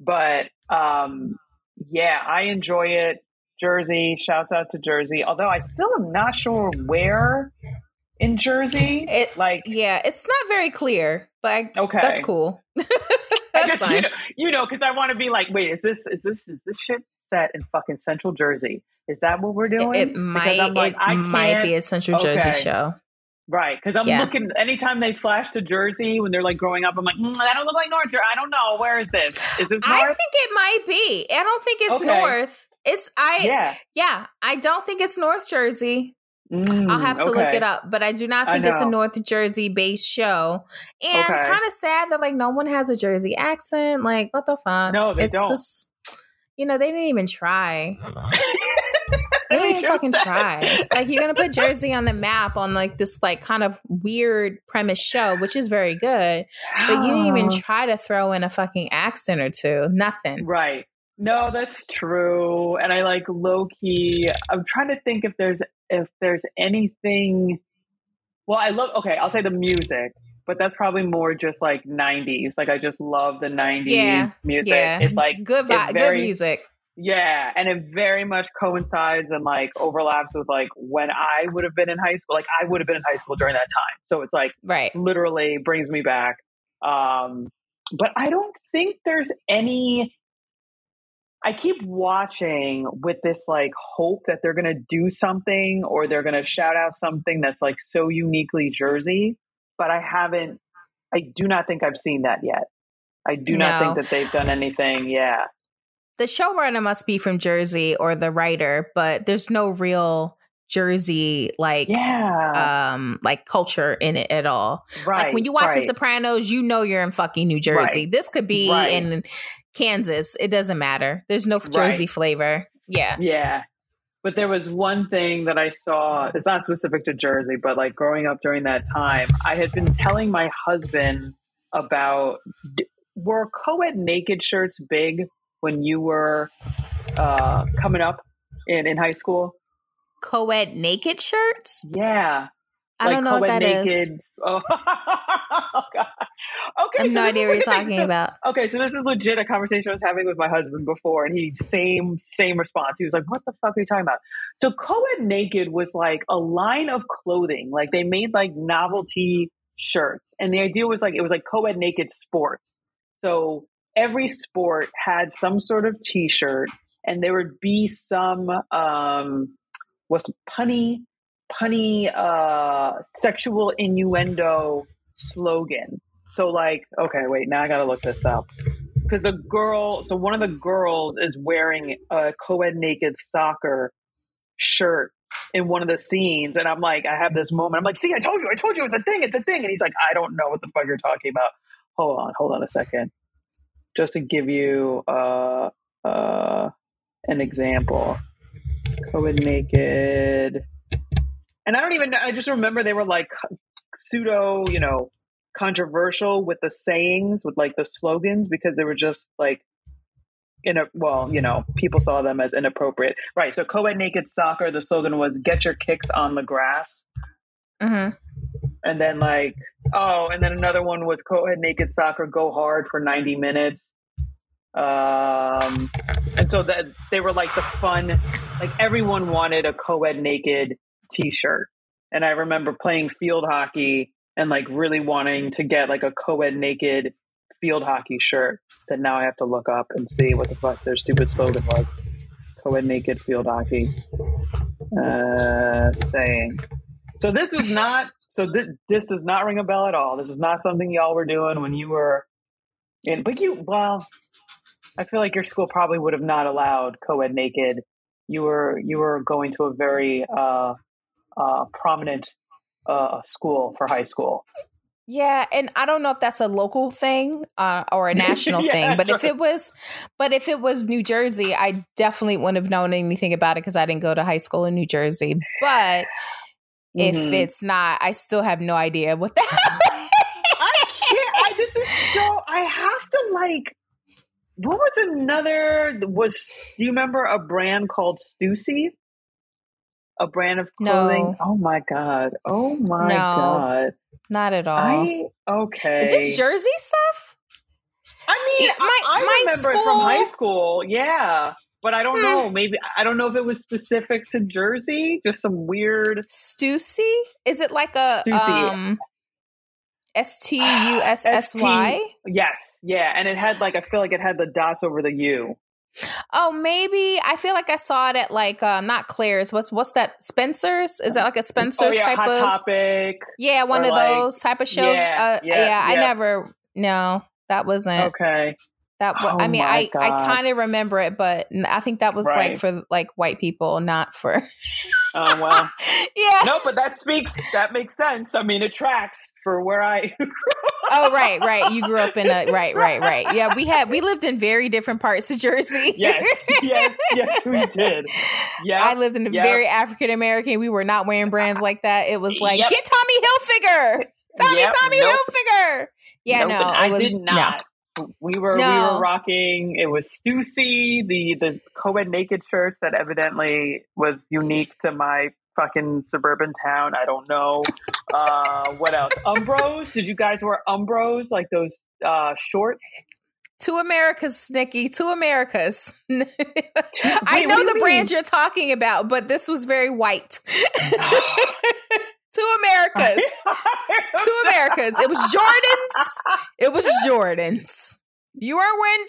[SPEAKER 3] but um yeah i enjoy it jersey shouts out to jersey although i still am not sure where in jersey
[SPEAKER 1] It-
[SPEAKER 3] like
[SPEAKER 1] Yeah, it's not very clear, I,
[SPEAKER 3] okay
[SPEAKER 1] that's cool.
[SPEAKER 3] I
[SPEAKER 1] that's
[SPEAKER 3] guess,
[SPEAKER 1] fine.
[SPEAKER 3] you know you know because i want to be like wait is this is this is this shit set in fucking central jersey is that what we're doing
[SPEAKER 1] It, it might
[SPEAKER 3] I'm like,
[SPEAKER 1] it
[SPEAKER 3] I
[SPEAKER 1] might be a Central Jersey show.
[SPEAKER 3] Right, because I'm
[SPEAKER 1] Yeah.
[SPEAKER 3] looking. Anytime they flash to Jersey when they're like growing up, I'm like, mm, that don't look like North Jersey. I don't know. Where is this? Is this
[SPEAKER 1] I think it might be. I don't think it's
[SPEAKER 3] Okay.
[SPEAKER 1] north. It's I yeah.
[SPEAKER 3] yeah,
[SPEAKER 1] I don't think it's North Jersey.
[SPEAKER 3] Mm,
[SPEAKER 1] I'll have to look it up, but I do not think it's a. North Jersey based show. And
[SPEAKER 3] Okay.
[SPEAKER 1] kind of sad that like no one has a Jersey accent. Like what the fuck?
[SPEAKER 3] No, they
[SPEAKER 1] it's
[SPEAKER 3] don't.
[SPEAKER 1] just you know, they didn't even try. They didn't even fucking try. Like you're gonna put Jersey on the map on like this like kind of weird premise show, which is very good. But you didn't even try to throw in a fucking accent or two. Nothing.
[SPEAKER 3] Right. No, that's true. And I like low key. I'm trying to think if there's if there's anything. Well, I love. Okay, I'll say the music, but that's probably more just like '90s. Like I just love the '90s
[SPEAKER 1] Yeah,
[SPEAKER 3] music.
[SPEAKER 1] Yeah.
[SPEAKER 3] It's like
[SPEAKER 1] good vibe,
[SPEAKER 3] very-
[SPEAKER 1] good music.
[SPEAKER 3] Yeah, and it very much coincides and like overlaps with like when I would have been in high school. Like I would have been in high school during that time. So it's like
[SPEAKER 1] Right.
[SPEAKER 3] literally brings me back. Um but I don't think there's any I keep watching with this like hope that they're going to do something or they're going to shout out something that's like so uniquely Jersey, but I haven't I do not think I've seen that yet. I do not
[SPEAKER 1] No.
[SPEAKER 3] think that they've done anything. Yeah.
[SPEAKER 1] The showrunner must be from Jersey or the writer, but there's no real Jersey like
[SPEAKER 3] Yeah.
[SPEAKER 1] um like culture in it at all.
[SPEAKER 3] right.
[SPEAKER 1] like when you watch The. Sopranos, you know you're in fucking New Jersey.
[SPEAKER 3] Right.
[SPEAKER 1] This could be
[SPEAKER 3] Right.
[SPEAKER 1] in Kansas. It doesn't matter. There's no Jersey
[SPEAKER 3] Right.
[SPEAKER 1] flavor. Yeah.
[SPEAKER 3] Yeah. But there was one thing that I saw, it's not specific to Jersey, but like growing up during that time, I had been telling my husband about were co ed naked shirts big when you were uh, coming up in, in high school?
[SPEAKER 1] Co-ed naked shirts?
[SPEAKER 3] Yeah.
[SPEAKER 1] I don't know what that
[SPEAKER 3] co-ed
[SPEAKER 1] is.
[SPEAKER 3] Oh, oh, God. Okay.
[SPEAKER 1] I have
[SPEAKER 3] so
[SPEAKER 1] no idea what you're
[SPEAKER 3] like-
[SPEAKER 1] talking about.
[SPEAKER 3] Okay, so this is legit a conversation I was having with my husband before, and he same same response. He was like, "What the fuck are you talking about?" So, co-ed naked was like a line of clothing, like they made like novelty shirts, and the idea was like it was like co-ed naked sports. So every sport had some sort of T-shirt, and there would be some um, what's punny punny uh, sexual innuendo slogan. So like, okay, wait, now I gotta look this up because the girl. So one of the girls is wearing a co-ed naked soccer shirt in one of the scenes, and I'm like, I have this moment. I'm like, see, I told you, I told you, it's a thing, it's a thing, and he's like, I don't know what the fuck you're talking about. Hold on, hold on a second, just to give you uh uh an example. Co-ed naked, and I don't even. I just remember they were like pseudo, you know, controversial with the sayings, with like the slogans, because they were just like in a well, you know, people saw them as inappropriate. Right. So co-ed naked soccer, the slogan was "Get your kicks on the grass."
[SPEAKER 1] hmm
[SPEAKER 3] And then like, oh, and then another one was co-ed naked soccer, go hard for ninety minutes. Um, and so that they were like the fun, like everyone wanted a co-ed naked T-shirt, and I remember playing field hockey and like really wanting to get like a co-ed naked field hockey shirt that now I have to look up and see what the fuck their stupid slogan was. Co-ed naked field hockey. Uh, saying. So this is not. So this this does not ring a bell at all. This is not something y'all were doing when you were in. But you, well, I feel like your school probably would have not allowed co-ed naked. You were you were going to a very uh, uh, prominent uh, school for high school.
[SPEAKER 1] Yeah, and I don't know if that's a local thing uh, or a national
[SPEAKER 3] Yeah,
[SPEAKER 1] thing, but if it was, but if it was New Jersey, I definitely wouldn't have known anything about it because I didn't go to high school in New Jersey. But if
[SPEAKER 3] Mhm.
[SPEAKER 1] it's not, I still have no idea what that.
[SPEAKER 3] I can't. I this is so. I have to like. What was another? Was do you remember a brand called Stussy? A brand of clothing.
[SPEAKER 1] No.
[SPEAKER 3] Oh my god. Oh my
[SPEAKER 1] No.
[SPEAKER 3] god.
[SPEAKER 1] not at all.
[SPEAKER 3] I okay.
[SPEAKER 1] Is this Jersey stuff?
[SPEAKER 3] I mean,
[SPEAKER 1] Yeah, my-
[SPEAKER 3] I, I
[SPEAKER 1] my
[SPEAKER 3] remember it from high
[SPEAKER 1] school-
[SPEAKER 3] school. Yeah, but I don't
[SPEAKER 1] Hmm.
[SPEAKER 3] know. Maybe I don't know if it was specific to Jersey. Just some weird.
[SPEAKER 1] Stussy? Is it like a
[SPEAKER 3] Stussy.
[SPEAKER 1] um S T U S S Y?
[SPEAKER 3] Yes, yeah, and it had like I feel like it had the dots over the U.
[SPEAKER 1] Oh, maybe I feel like I saw it at like um not Claire's. What's what's that? Spencer's? Is that like a
[SPEAKER 3] Oh
[SPEAKER 1] Spencer's
[SPEAKER 3] yeah,
[SPEAKER 1] type
[SPEAKER 3] Hot
[SPEAKER 1] of?
[SPEAKER 3] Topic.
[SPEAKER 1] Yeah, one of
[SPEAKER 3] like-
[SPEAKER 1] those type of shows.
[SPEAKER 3] Yeah,
[SPEAKER 1] uh,
[SPEAKER 3] yeah,
[SPEAKER 1] yeah, I never. No, that wasn't.
[SPEAKER 3] Okay.
[SPEAKER 1] That
[SPEAKER 3] Oh
[SPEAKER 1] I mean, I I kind of remember it, but I think that was like for like white people, not for.
[SPEAKER 3] Oh well.
[SPEAKER 1] yeah.
[SPEAKER 3] no, but that speaks. That makes sense. I mean, it tracks for where I.
[SPEAKER 1] Oh right, right. You grew up in a right, right, right. Yeah, we had we lived in very different parts of Jersey.
[SPEAKER 3] yes, yes, yes, we did. Yeah.
[SPEAKER 1] I lived in a
[SPEAKER 3] Yep.
[SPEAKER 1] very African American. We were not wearing brands like that. It was like
[SPEAKER 3] Yep.
[SPEAKER 1] get Tommy Hilfiger, Tommy
[SPEAKER 3] Yep,
[SPEAKER 1] Tommy
[SPEAKER 3] nope.
[SPEAKER 1] Hilfiger. Yeah,
[SPEAKER 3] Nope,
[SPEAKER 1] no,
[SPEAKER 3] I
[SPEAKER 1] was
[SPEAKER 3] did not. We were we were rocking. It was Stussy, the the co-ed naked shirts that evidently was unique to my fucking suburban town. I don't know. Uh, what else? Umbros? Did you guys wear Umbros like those uh, shorts?
[SPEAKER 1] Two Americas, Nikki. Two Americas. I
[SPEAKER 3] Wait, what
[SPEAKER 1] know
[SPEAKER 3] do you
[SPEAKER 1] the brand
[SPEAKER 3] mean?
[SPEAKER 1] you're talking about, but this was very white. Two Americas. Two Americas. It was Jordans. It was Jordans. You weren't wearing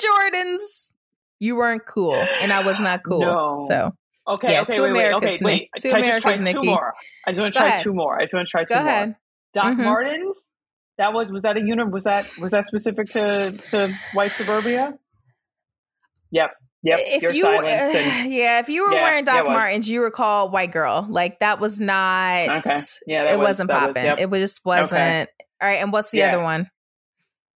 [SPEAKER 1] Jordans. You weren't cool, and I was not cool.
[SPEAKER 3] No.
[SPEAKER 1] So
[SPEAKER 3] Okay,
[SPEAKER 1] Yeah,
[SPEAKER 3] okay,
[SPEAKER 1] two
[SPEAKER 3] wait, wait,
[SPEAKER 1] Americas,
[SPEAKER 3] okay, wait.
[SPEAKER 1] Nick. Two
[SPEAKER 3] Can I
[SPEAKER 1] Americas,
[SPEAKER 3] Two more. I just want to try
[SPEAKER 1] ahead.
[SPEAKER 3] two more. I just want to try two
[SPEAKER 1] go
[SPEAKER 3] more.
[SPEAKER 1] ahead.
[SPEAKER 3] Doc
[SPEAKER 1] Mhm.
[SPEAKER 3] Martens. That was was that a unit? Was that was that specific to to white suburbia? Yep, yep.
[SPEAKER 1] if
[SPEAKER 3] You're
[SPEAKER 1] you,
[SPEAKER 3] and-
[SPEAKER 1] yeah, if you were
[SPEAKER 3] Yeah,
[SPEAKER 1] wearing Doc. Martens, you were called white girl. Like that was not.
[SPEAKER 3] Okay. Yeah, that
[SPEAKER 1] it
[SPEAKER 3] was-
[SPEAKER 1] wasn't
[SPEAKER 3] that was-
[SPEAKER 1] popping.
[SPEAKER 3] yep.
[SPEAKER 1] It was just wasn't. All right, and what's the
[SPEAKER 3] Yeah.
[SPEAKER 1] other one?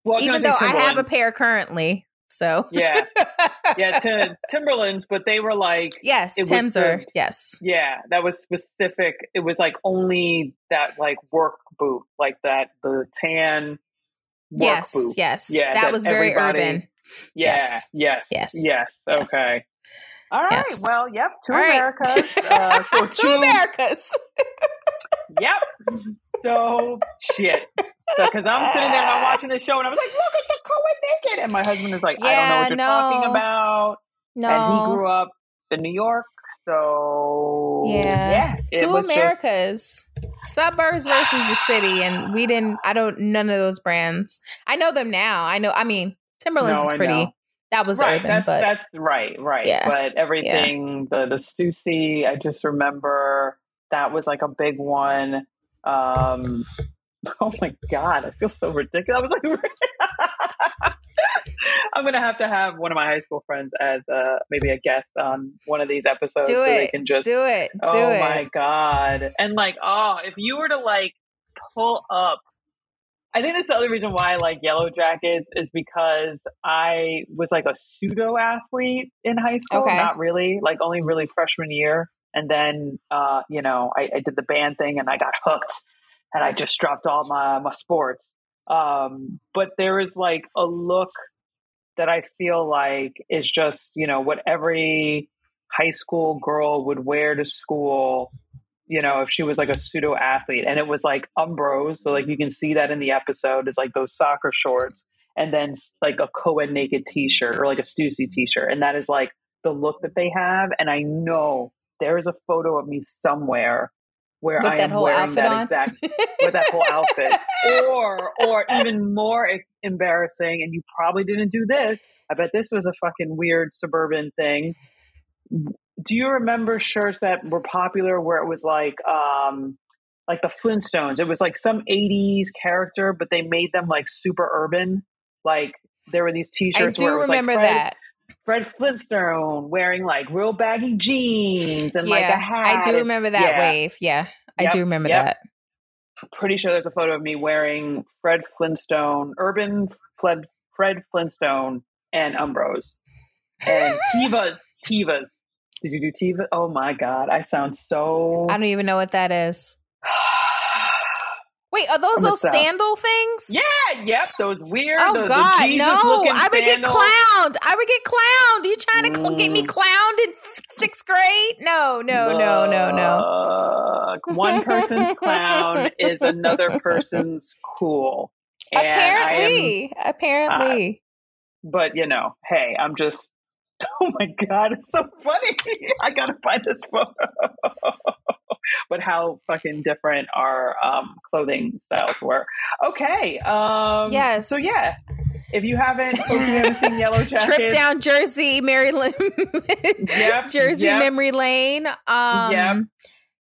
[SPEAKER 3] Well,
[SPEAKER 1] Even though I have a pair currently, so
[SPEAKER 3] Yeah, yeah, to Timberlands, but they were like,
[SPEAKER 1] yes,
[SPEAKER 3] It was
[SPEAKER 1] Tim's are yes.
[SPEAKER 3] yeah, that was specific. It was like only that like work boot, like that the tan. Work
[SPEAKER 1] Yes,
[SPEAKER 3] boot.
[SPEAKER 1] yes.
[SPEAKER 3] Yeah,
[SPEAKER 1] that,
[SPEAKER 3] that
[SPEAKER 1] was very urban.
[SPEAKER 3] Yeah,
[SPEAKER 1] Yes.
[SPEAKER 3] yes,
[SPEAKER 1] Yes.
[SPEAKER 3] yes,
[SPEAKER 1] Yes.
[SPEAKER 3] Okay. All right.
[SPEAKER 1] Yes.
[SPEAKER 3] Well, yep. Two
[SPEAKER 1] All right.
[SPEAKER 3] Americas. Uh, so
[SPEAKER 1] Two
[SPEAKER 3] two.
[SPEAKER 1] Americas.
[SPEAKER 3] Yep. So shit. Because I'm sitting there and I'm watching the show and I was like, "Look, it's a co-ed naked," and my husband is like, "I don't know what you're talking about."
[SPEAKER 1] No.
[SPEAKER 3] And he grew up in New York, so
[SPEAKER 1] Yeah.
[SPEAKER 3] yeah.
[SPEAKER 1] Two
[SPEAKER 3] was just-
[SPEAKER 1] Americas. Suburbs versus the city. And we didn't I don't none of those brands. I know them now. I know I mean Timberlands
[SPEAKER 3] No,
[SPEAKER 1] is pretty that was
[SPEAKER 3] right,
[SPEAKER 1] urban,
[SPEAKER 3] that's
[SPEAKER 1] but
[SPEAKER 3] that's right, right.
[SPEAKER 1] Yeah.
[SPEAKER 3] But everything, the the Stussy, I just remember that was like a big one. Um, oh my god, I feel so ridiculous. I was like, I'm gonna have to have one of my high school friends as uh, maybe a guest on one of these episodes,
[SPEAKER 1] Do
[SPEAKER 3] so
[SPEAKER 1] it.
[SPEAKER 3] they can just.
[SPEAKER 1] Do it. Do
[SPEAKER 3] oh
[SPEAKER 1] it.
[SPEAKER 3] my god! And like, oh, if you were to like pull up I think that's the other reason why I like Yellowjackets is because I was like a pseudo athlete in high school.
[SPEAKER 1] Okay.
[SPEAKER 3] Not really, like only really freshman year. And then, uh, you know, I, I did the band thing and I got hooked and I just dropped all my, my sports. Um, but there is like a look that I feel like is just, you know, what every high school girl would wear to school you know, if she was like a pseudo athlete and it was like Umbros. So like you can see that in the episode is like those soccer shorts and then like a co-ed naked t-shirt or like a Stussy t-shirt. And that is like the look that they have. And I know there is a photo of me somewhere where
[SPEAKER 1] With
[SPEAKER 3] I
[SPEAKER 1] that
[SPEAKER 3] am
[SPEAKER 1] whole
[SPEAKER 3] wearing
[SPEAKER 1] outfit
[SPEAKER 3] that
[SPEAKER 1] on?
[SPEAKER 3] exact with that whole outfit. Or or even more embarrassing, and you probably didn't do this. I bet this was a fucking weird suburban thing. Do you remember shirts that were popular where it was like um like the Flintstones? It was like some 80s character, but they made them like super urban. Like there were these T-shirts.
[SPEAKER 1] I do
[SPEAKER 3] where it was
[SPEAKER 1] remember
[SPEAKER 3] like
[SPEAKER 1] that.
[SPEAKER 3] Fred Flintstone wearing like real baggy jeans and like a hat.
[SPEAKER 1] I do remember that
[SPEAKER 3] yeah.
[SPEAKER 1] wave. Yeah, I
[SPEAKER 3] Yep,
[SPEAKER 1] do remember
[SPEAKER 3] yep.
[SPEAKER 1] that.
[SPEAKER 3] pretty sure there's a photo of me wearing Fred Flintstone, urban Fred, Fred Flintstone, and Umbros. And Tevas, Tevas. Did you do Teva? Oh my God, I sound so.
[SPEAKER 1] I don't even know what that is. Wait, are those those
[SPEAKER 3] South.
[SPEAKER 1] sandal things?
[SPEAKER 3] yeah, yep, those weird.
[SPEAKER 1] Oh
[SPEAKER 3] those,
[SPEAKER 1] God,
[SPEAKER 3] Jesus
[SPEAKER 1] no! I would get clowned. I would get clowned. Are You trying to cl- get me
[SPEAKER 3] Mm.
[SPEAKER 1] clowned in sixth grade? No, no, no, no, no.
[SPEAKER 3] Look, One person's clown is another person's cool. And I am-
[SPEAKER 1] Apparently, apparently.
[SPEAKER 3] but you know, hey, I'm just. Oh my god, it's so funny. I gotta find this photo. but how fucking different our um, clothing styles were. Okay. Um,
[SPEAKER 1] Yes.
[SPEAKER 3] So yeah, if you haven't, if you haven't seen Yellowjackets,
[SPEAKER 1] Trip down Jersey, Maryland,
[SPEAKER 3] Yep,
[SPEAKER 1] Jersey
[SPEAKER 3] yep.
[SPEAKER 1] Memory Lane. Um,
[SPEAKER 3] Yep.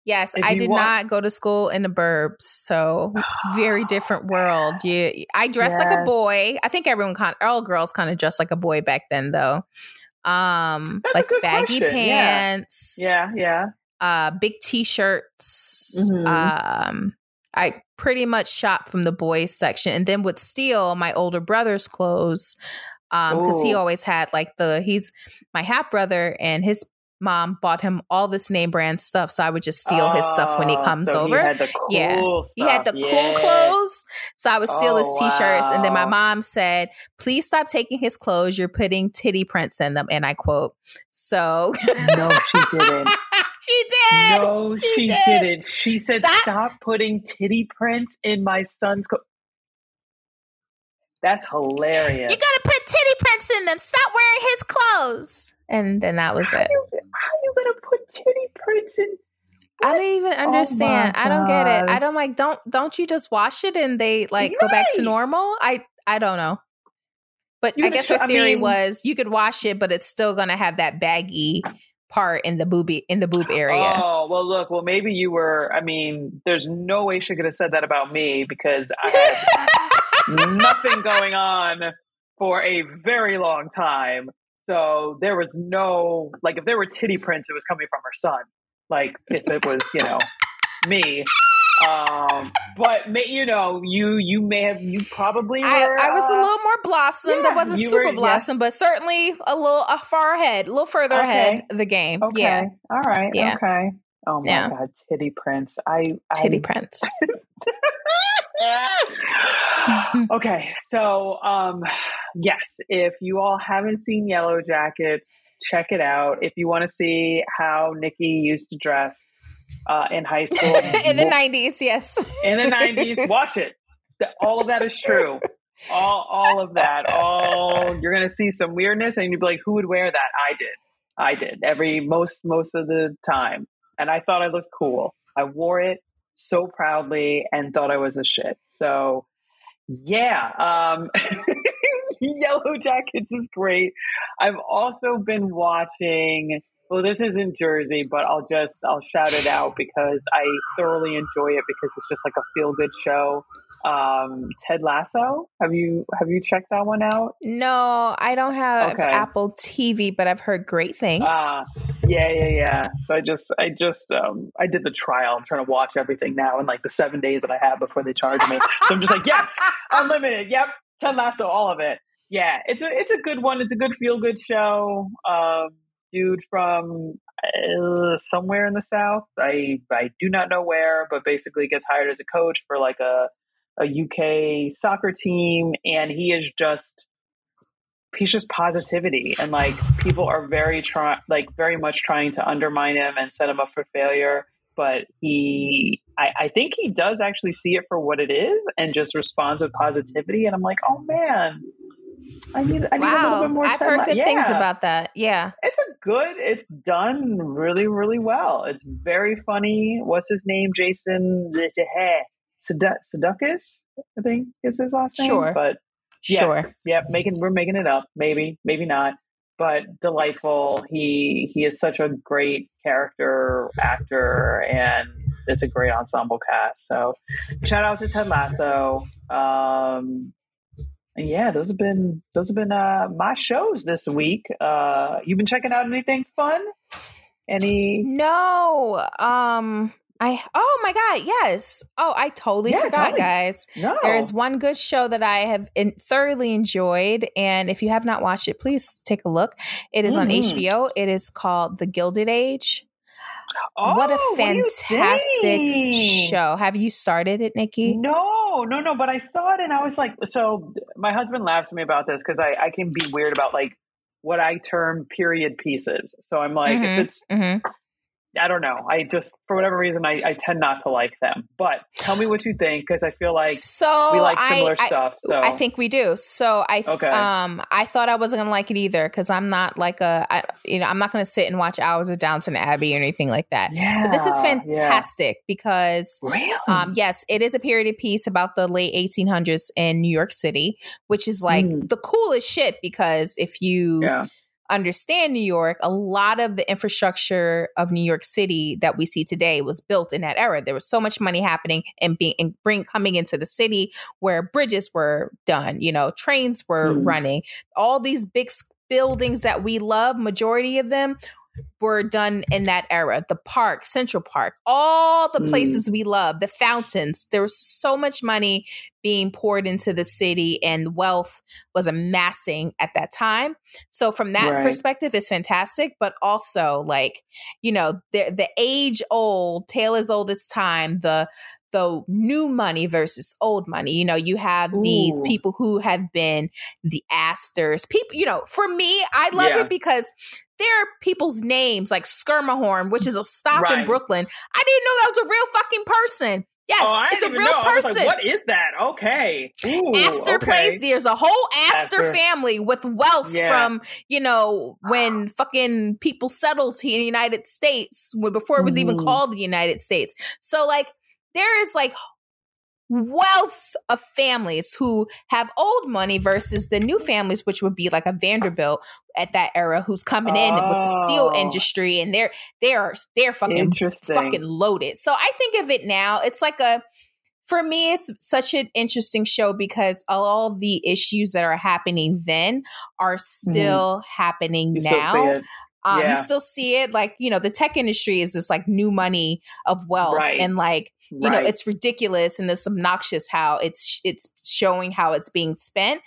[SPEAKER 1] Yes,
[SPEAKER 3] If
[SPEAKER 1] I did
[SPEAKER 3] want-
[SPEAKER 1] not go to school in the burbs, so very different world. You, I dressed like a boy. I think everyone, kind, all girls, kind of dressed like a boy back then, though. Um,
[SPEAKER 3] That's
[SPEAKER 1] like baggy
[SPEAKER 3] question,
[SPEAKER 1] pants,
[SPEAKER 3] Yeah, yeah.
[SPEAKER 1] uh, big t-shirts.
[SPEAKER 3] Mhm.
[SPEAKER 1] Um, I pretty much shop from the boys section, and then would steal my older brother's clothes um because he always had like the he's my half brother, and his mom bought him all this name brand stuff, so I would just steal his stuff when he
[SPEAKER 3] Oh,
[SPEAKER 1] comes
[SPEAKER 3] so
[SPEAKER 1] over.
[SPEAKER 3] He cool
[SPEAKER 1] Yeah.
[SPEAKER 3] stuff.
[SPEAKER 1] He had the
[SPEAKER 3] yeah.
[SPEAKER 1] cool clothes, so I would steal his
[SPEAKER 3] Oh,
[SPEAKER 1] t-shirts. And then my mom said, "Please stop taking his clothes. You're putting titty prints in them." And I quote. So
[SPEAKER 3] No, she didn't.
[SPEAKER 1] she did.
[SPEAKER 3] No,
[SPEAKER 1] She
[SPEAKER 3] she,
[SPEAKER 1] did.
[SPEAKER 3] did. not She said,
[SPEAKER 1] Stop.
[SPEAKER 3] "Stop putting titty prints in my son's." Co-. That's hilarious.
[SPEAKER 1] You gotta put titty prints in them. Stop wearing his clothes. And then that was it.
[SPEAKER 3] you, how you gonna put titty prints in?
[SPEAKER 1] I don't even
[SPEAKER 3] Oh
[SPEAKER 1] understand. I don't get it. I don't like. Don't don't you just wash it and they like go back to normal? I I don't know. But
[SPEAKER 3] You
[SPEAKER 1] I guess
[SPEAKER 3] show-
[SPEAKER 1] her
[SPEAKER 3] I
[SPEAKER 1] theory
[SPEAKER 3] mean-
[SPEAKER 1] was you could wash it, but it's still gonna have that baggy part in the boobie in the boob area.
[SPEAKER 3] Oh well, look. Well, maybe you were. I mean, there's no way she could have said that about me because I had nothing going on for a very long time. So there was no like if there were titty prints, it was coming from her son. Like if it was, you know, me. Um, but may, you know, you you may have you probably were.
[SPEAKER 1] I, I was a
[SPEAKER 3] uh,
[SPEAKER 1] little more blossom.
[SPEAKER 3] yeah,
[SPEAKER 1] I wasn't super
[SPEAKER 3] were- yeah.
[SPEAKER 1] but certainly a little uh, far ahead, a little further
[SPEAKER 3] Okay.
[SPEAKER 1] ahead of the game.
[SPEAKER 3] okay.
[SPEAKER 1] Yeah,
[SPEAKER 3] All right.
[SPEAKER 1] Yeah.
[SPEAKER 3] Okay. Oh my
[SPEAKER 1] Yeah.
[SPEAKER 3] god, titty prints. I
[SPEAKER 1] titty
[SPEAKER 3] I,
[SPEAKER 1] prints.
[SPEAKER 3] okay, so um, yes, if you all haven't seen Yellowjackets, check it out. If you want to see how Nikki used to dress uh, in high school
[SPEAKER 1] in the nineties, yes.
[SPEAKER 3] in the nineties, watch it. All of that is true. All all of that. All you're gonna see some weirdness, and you'd be like, "Who would wear that?" I did. I did every most most of the time, and I thought I looked cool. I wore it so proudly and thought I was a shit. So, yeah, um, Yellowjackets is great. I've also been watching well, this isn't Jersey, but I'll just I'll shout it out because I thoroughly enjoy it because it's just like a feel good show. Um, Ted Lasso. Have you have you checked that one out?
[SPEAKER 1] No, I don't have
[SPEAKER 3] Okay.
[SPEAKER 1] Apple TV, but I've heard great things.
[SPEAKER 3] Ah, yeah, yeah, yeah. So I just I just um I did the trial. I'm trying to watch everything now in like the seven days that I have before they charge me. so I'm just like, yes, unlimited. Yep, Ted Lasso, all of it. Yeah, it's a it's a good one. It's a good feel good show. Um, dude from uh, somewhere in the south. I I do not know where, but basically gets hired as a coach for like a a UK soccer team, and he is just he's just positivity. And like people are very try like very much trying to undermine him and set him up for failure. But he I, I think he does actually see it for what it is and just responds with positivity. And i'm like oh man i need, I need a little bit more
[SPEAKER 1] I've heard good things about that. Yeah.
[SPEAKER 3] it's a good it's done really really well. It's very funny. What's his name? Jason Sudeikis, i think is his last name.
[SPEAKER 1] Sure.
[SPEAKER 3] but Yeah.
[SPEAKER 1] Sure.
[SPEAKER 3] yeah, making we're making it up. Maybe, maybe not. But delightful. He he is such a great character actor, and it's a great ensemble cast. So, shout out to Ted Lasso. Um, and yeah, those have been those have been uh, my shows this week. Uh, you've been checking out anything fun? Any?
[SPEAKER 1] No. Um I oh my god, yes. Oh, I totally
[SPEAKER 3] Yeah,
[SPEAKER 1] forgot,
[SPEAKER 3] totally.
[SPEAKER 1] guys.
[SPEAKER 3] No.
[SPEAKER 1] There is one good show that I have in, thoroughly enjoyed, and if you have not watched it, please take a look. It is on
[SPEAKER 3] Mhm.
[SPEAKER 1] HBO. It is called The Gilded Age.
[SPEAKER 3] Oh,
[SPEAKER 1] what a
[SPEAKER 3] what
[SPEAKER 1] fantastic
[SPEAKER 3] think?
[SPEAKER 1] show! Have you started it, Nikki?
[SPEAKER 3] No, no, no. But I saw it and I was like, so my husband laughs at me about this because I, I can be weird about like what I term period pieces. So I'm like,
[SPEAKER 1] Mhm.
[SPEAKER 3] if it's,
[SPEAKER 1] hmm
[SPEAKER 3] I don't know. I just, for whatever reason, I, I tend not to like them. But tell me what you think because I feel like
[SPEAKER 1] so
[SPEAKER 3] we like similar
[SPEAKER 1] I,
[SPEAKER 3] stuff. So
[SPEAKER 1] I think we do. So I th-
[SPEAKER 3] Okay.
[SPEAKER 1] um I thought I wasn't gonna like it either because I'm not like a I, you know I'm not gonna sit and watch hours of Downton Abbey or anything like that.
[SPEAKER 3] yeah,
[SPEAKER 1] But this is
[SPEAKER 3] yeah.
[SPEAKER 1] fantastic because
[SPEAKER 3] Really?
[SPEAKER 1] um yes, it is a period piece about the late 1800s in New York City, which is like
[SPEAKER 3] Mm.
[SPEAKER 1] the coolest shit because if you
[SPEAKER 3] yeah.
[SPEAKER 1] Understand New York, a lot of the infrastructure of New York City that we see today was built in that era. There was so much money happening and being and bring coming into the city where bridges were done, you know, trains were
[SPEAKER 3] Mm.
[SPEAKER 1] running. All these big buildings that we love, majority of them were done in that era. The park, Central Park, all the
[SPEAKER 3] Mm.
[SPEAKER 1] places we love, the fountains. There was so much money being poured into the city and wealth was amassing at that time. So from that
[SPEAKER 3] Right.
[SPEAKER 1] perspective, it's fantastic. But also, like you know, the the age old tale as old as time. The the new money versus old money. You know, you have these people who have been the Astors. People, you know, for me, I love
[SPEAKER 3] Yeah.
[SPEAKER 1] it because there are people's names like Schermerhorn, which is a stop in Brooklyn. I didn't know that was a real fucking person. Yes,
[SPEAKER 3] oh,
[SPEAKER 1] it's a real
[SPEAKER 3] know.
[SPEAKER 1] Person.
[SPEAKER 3] like, what is that? Okay. Ooh,
[SPEAKER 1] Astor
[SPEAKER 3] okay.
[SPEAKER 1] Place. There's a whole Astor,
[SPEAKER 3] Astor.
[SPEAKER 1] family with wealth
[SPEAKER 3] Yeah.
[SPEAKER 1] from you know when fucking people settled here in the United States when before it was even called the United States. So like there is like wealth of families who have old money versus the new families which would be like a Vanderbilt at that era who's coming in with the steel
[SPEAKER 3] Oh.
[SPEAKER 1] industry and they're they're they're fucking fucking loaded. So I think of it now, it's like a for me, it's such an interesting show because all the issues that are happening then are still happening
[SPEAKER 3] Mm-hmm. You
[SPEAKER 1] now.
[SPEAKER 3] it.
[SPEAKER 1] Um,
[SPEAKER 3] Yeah.
[SPEAKER 1] You still see it, like you know, the tech industry is this like new money of wealth,
[SPEAKER 3] Right.
[SPEAKER 1] and like you know, it's ridiculous and it's obnoxious how it's it's showing how it's being spent.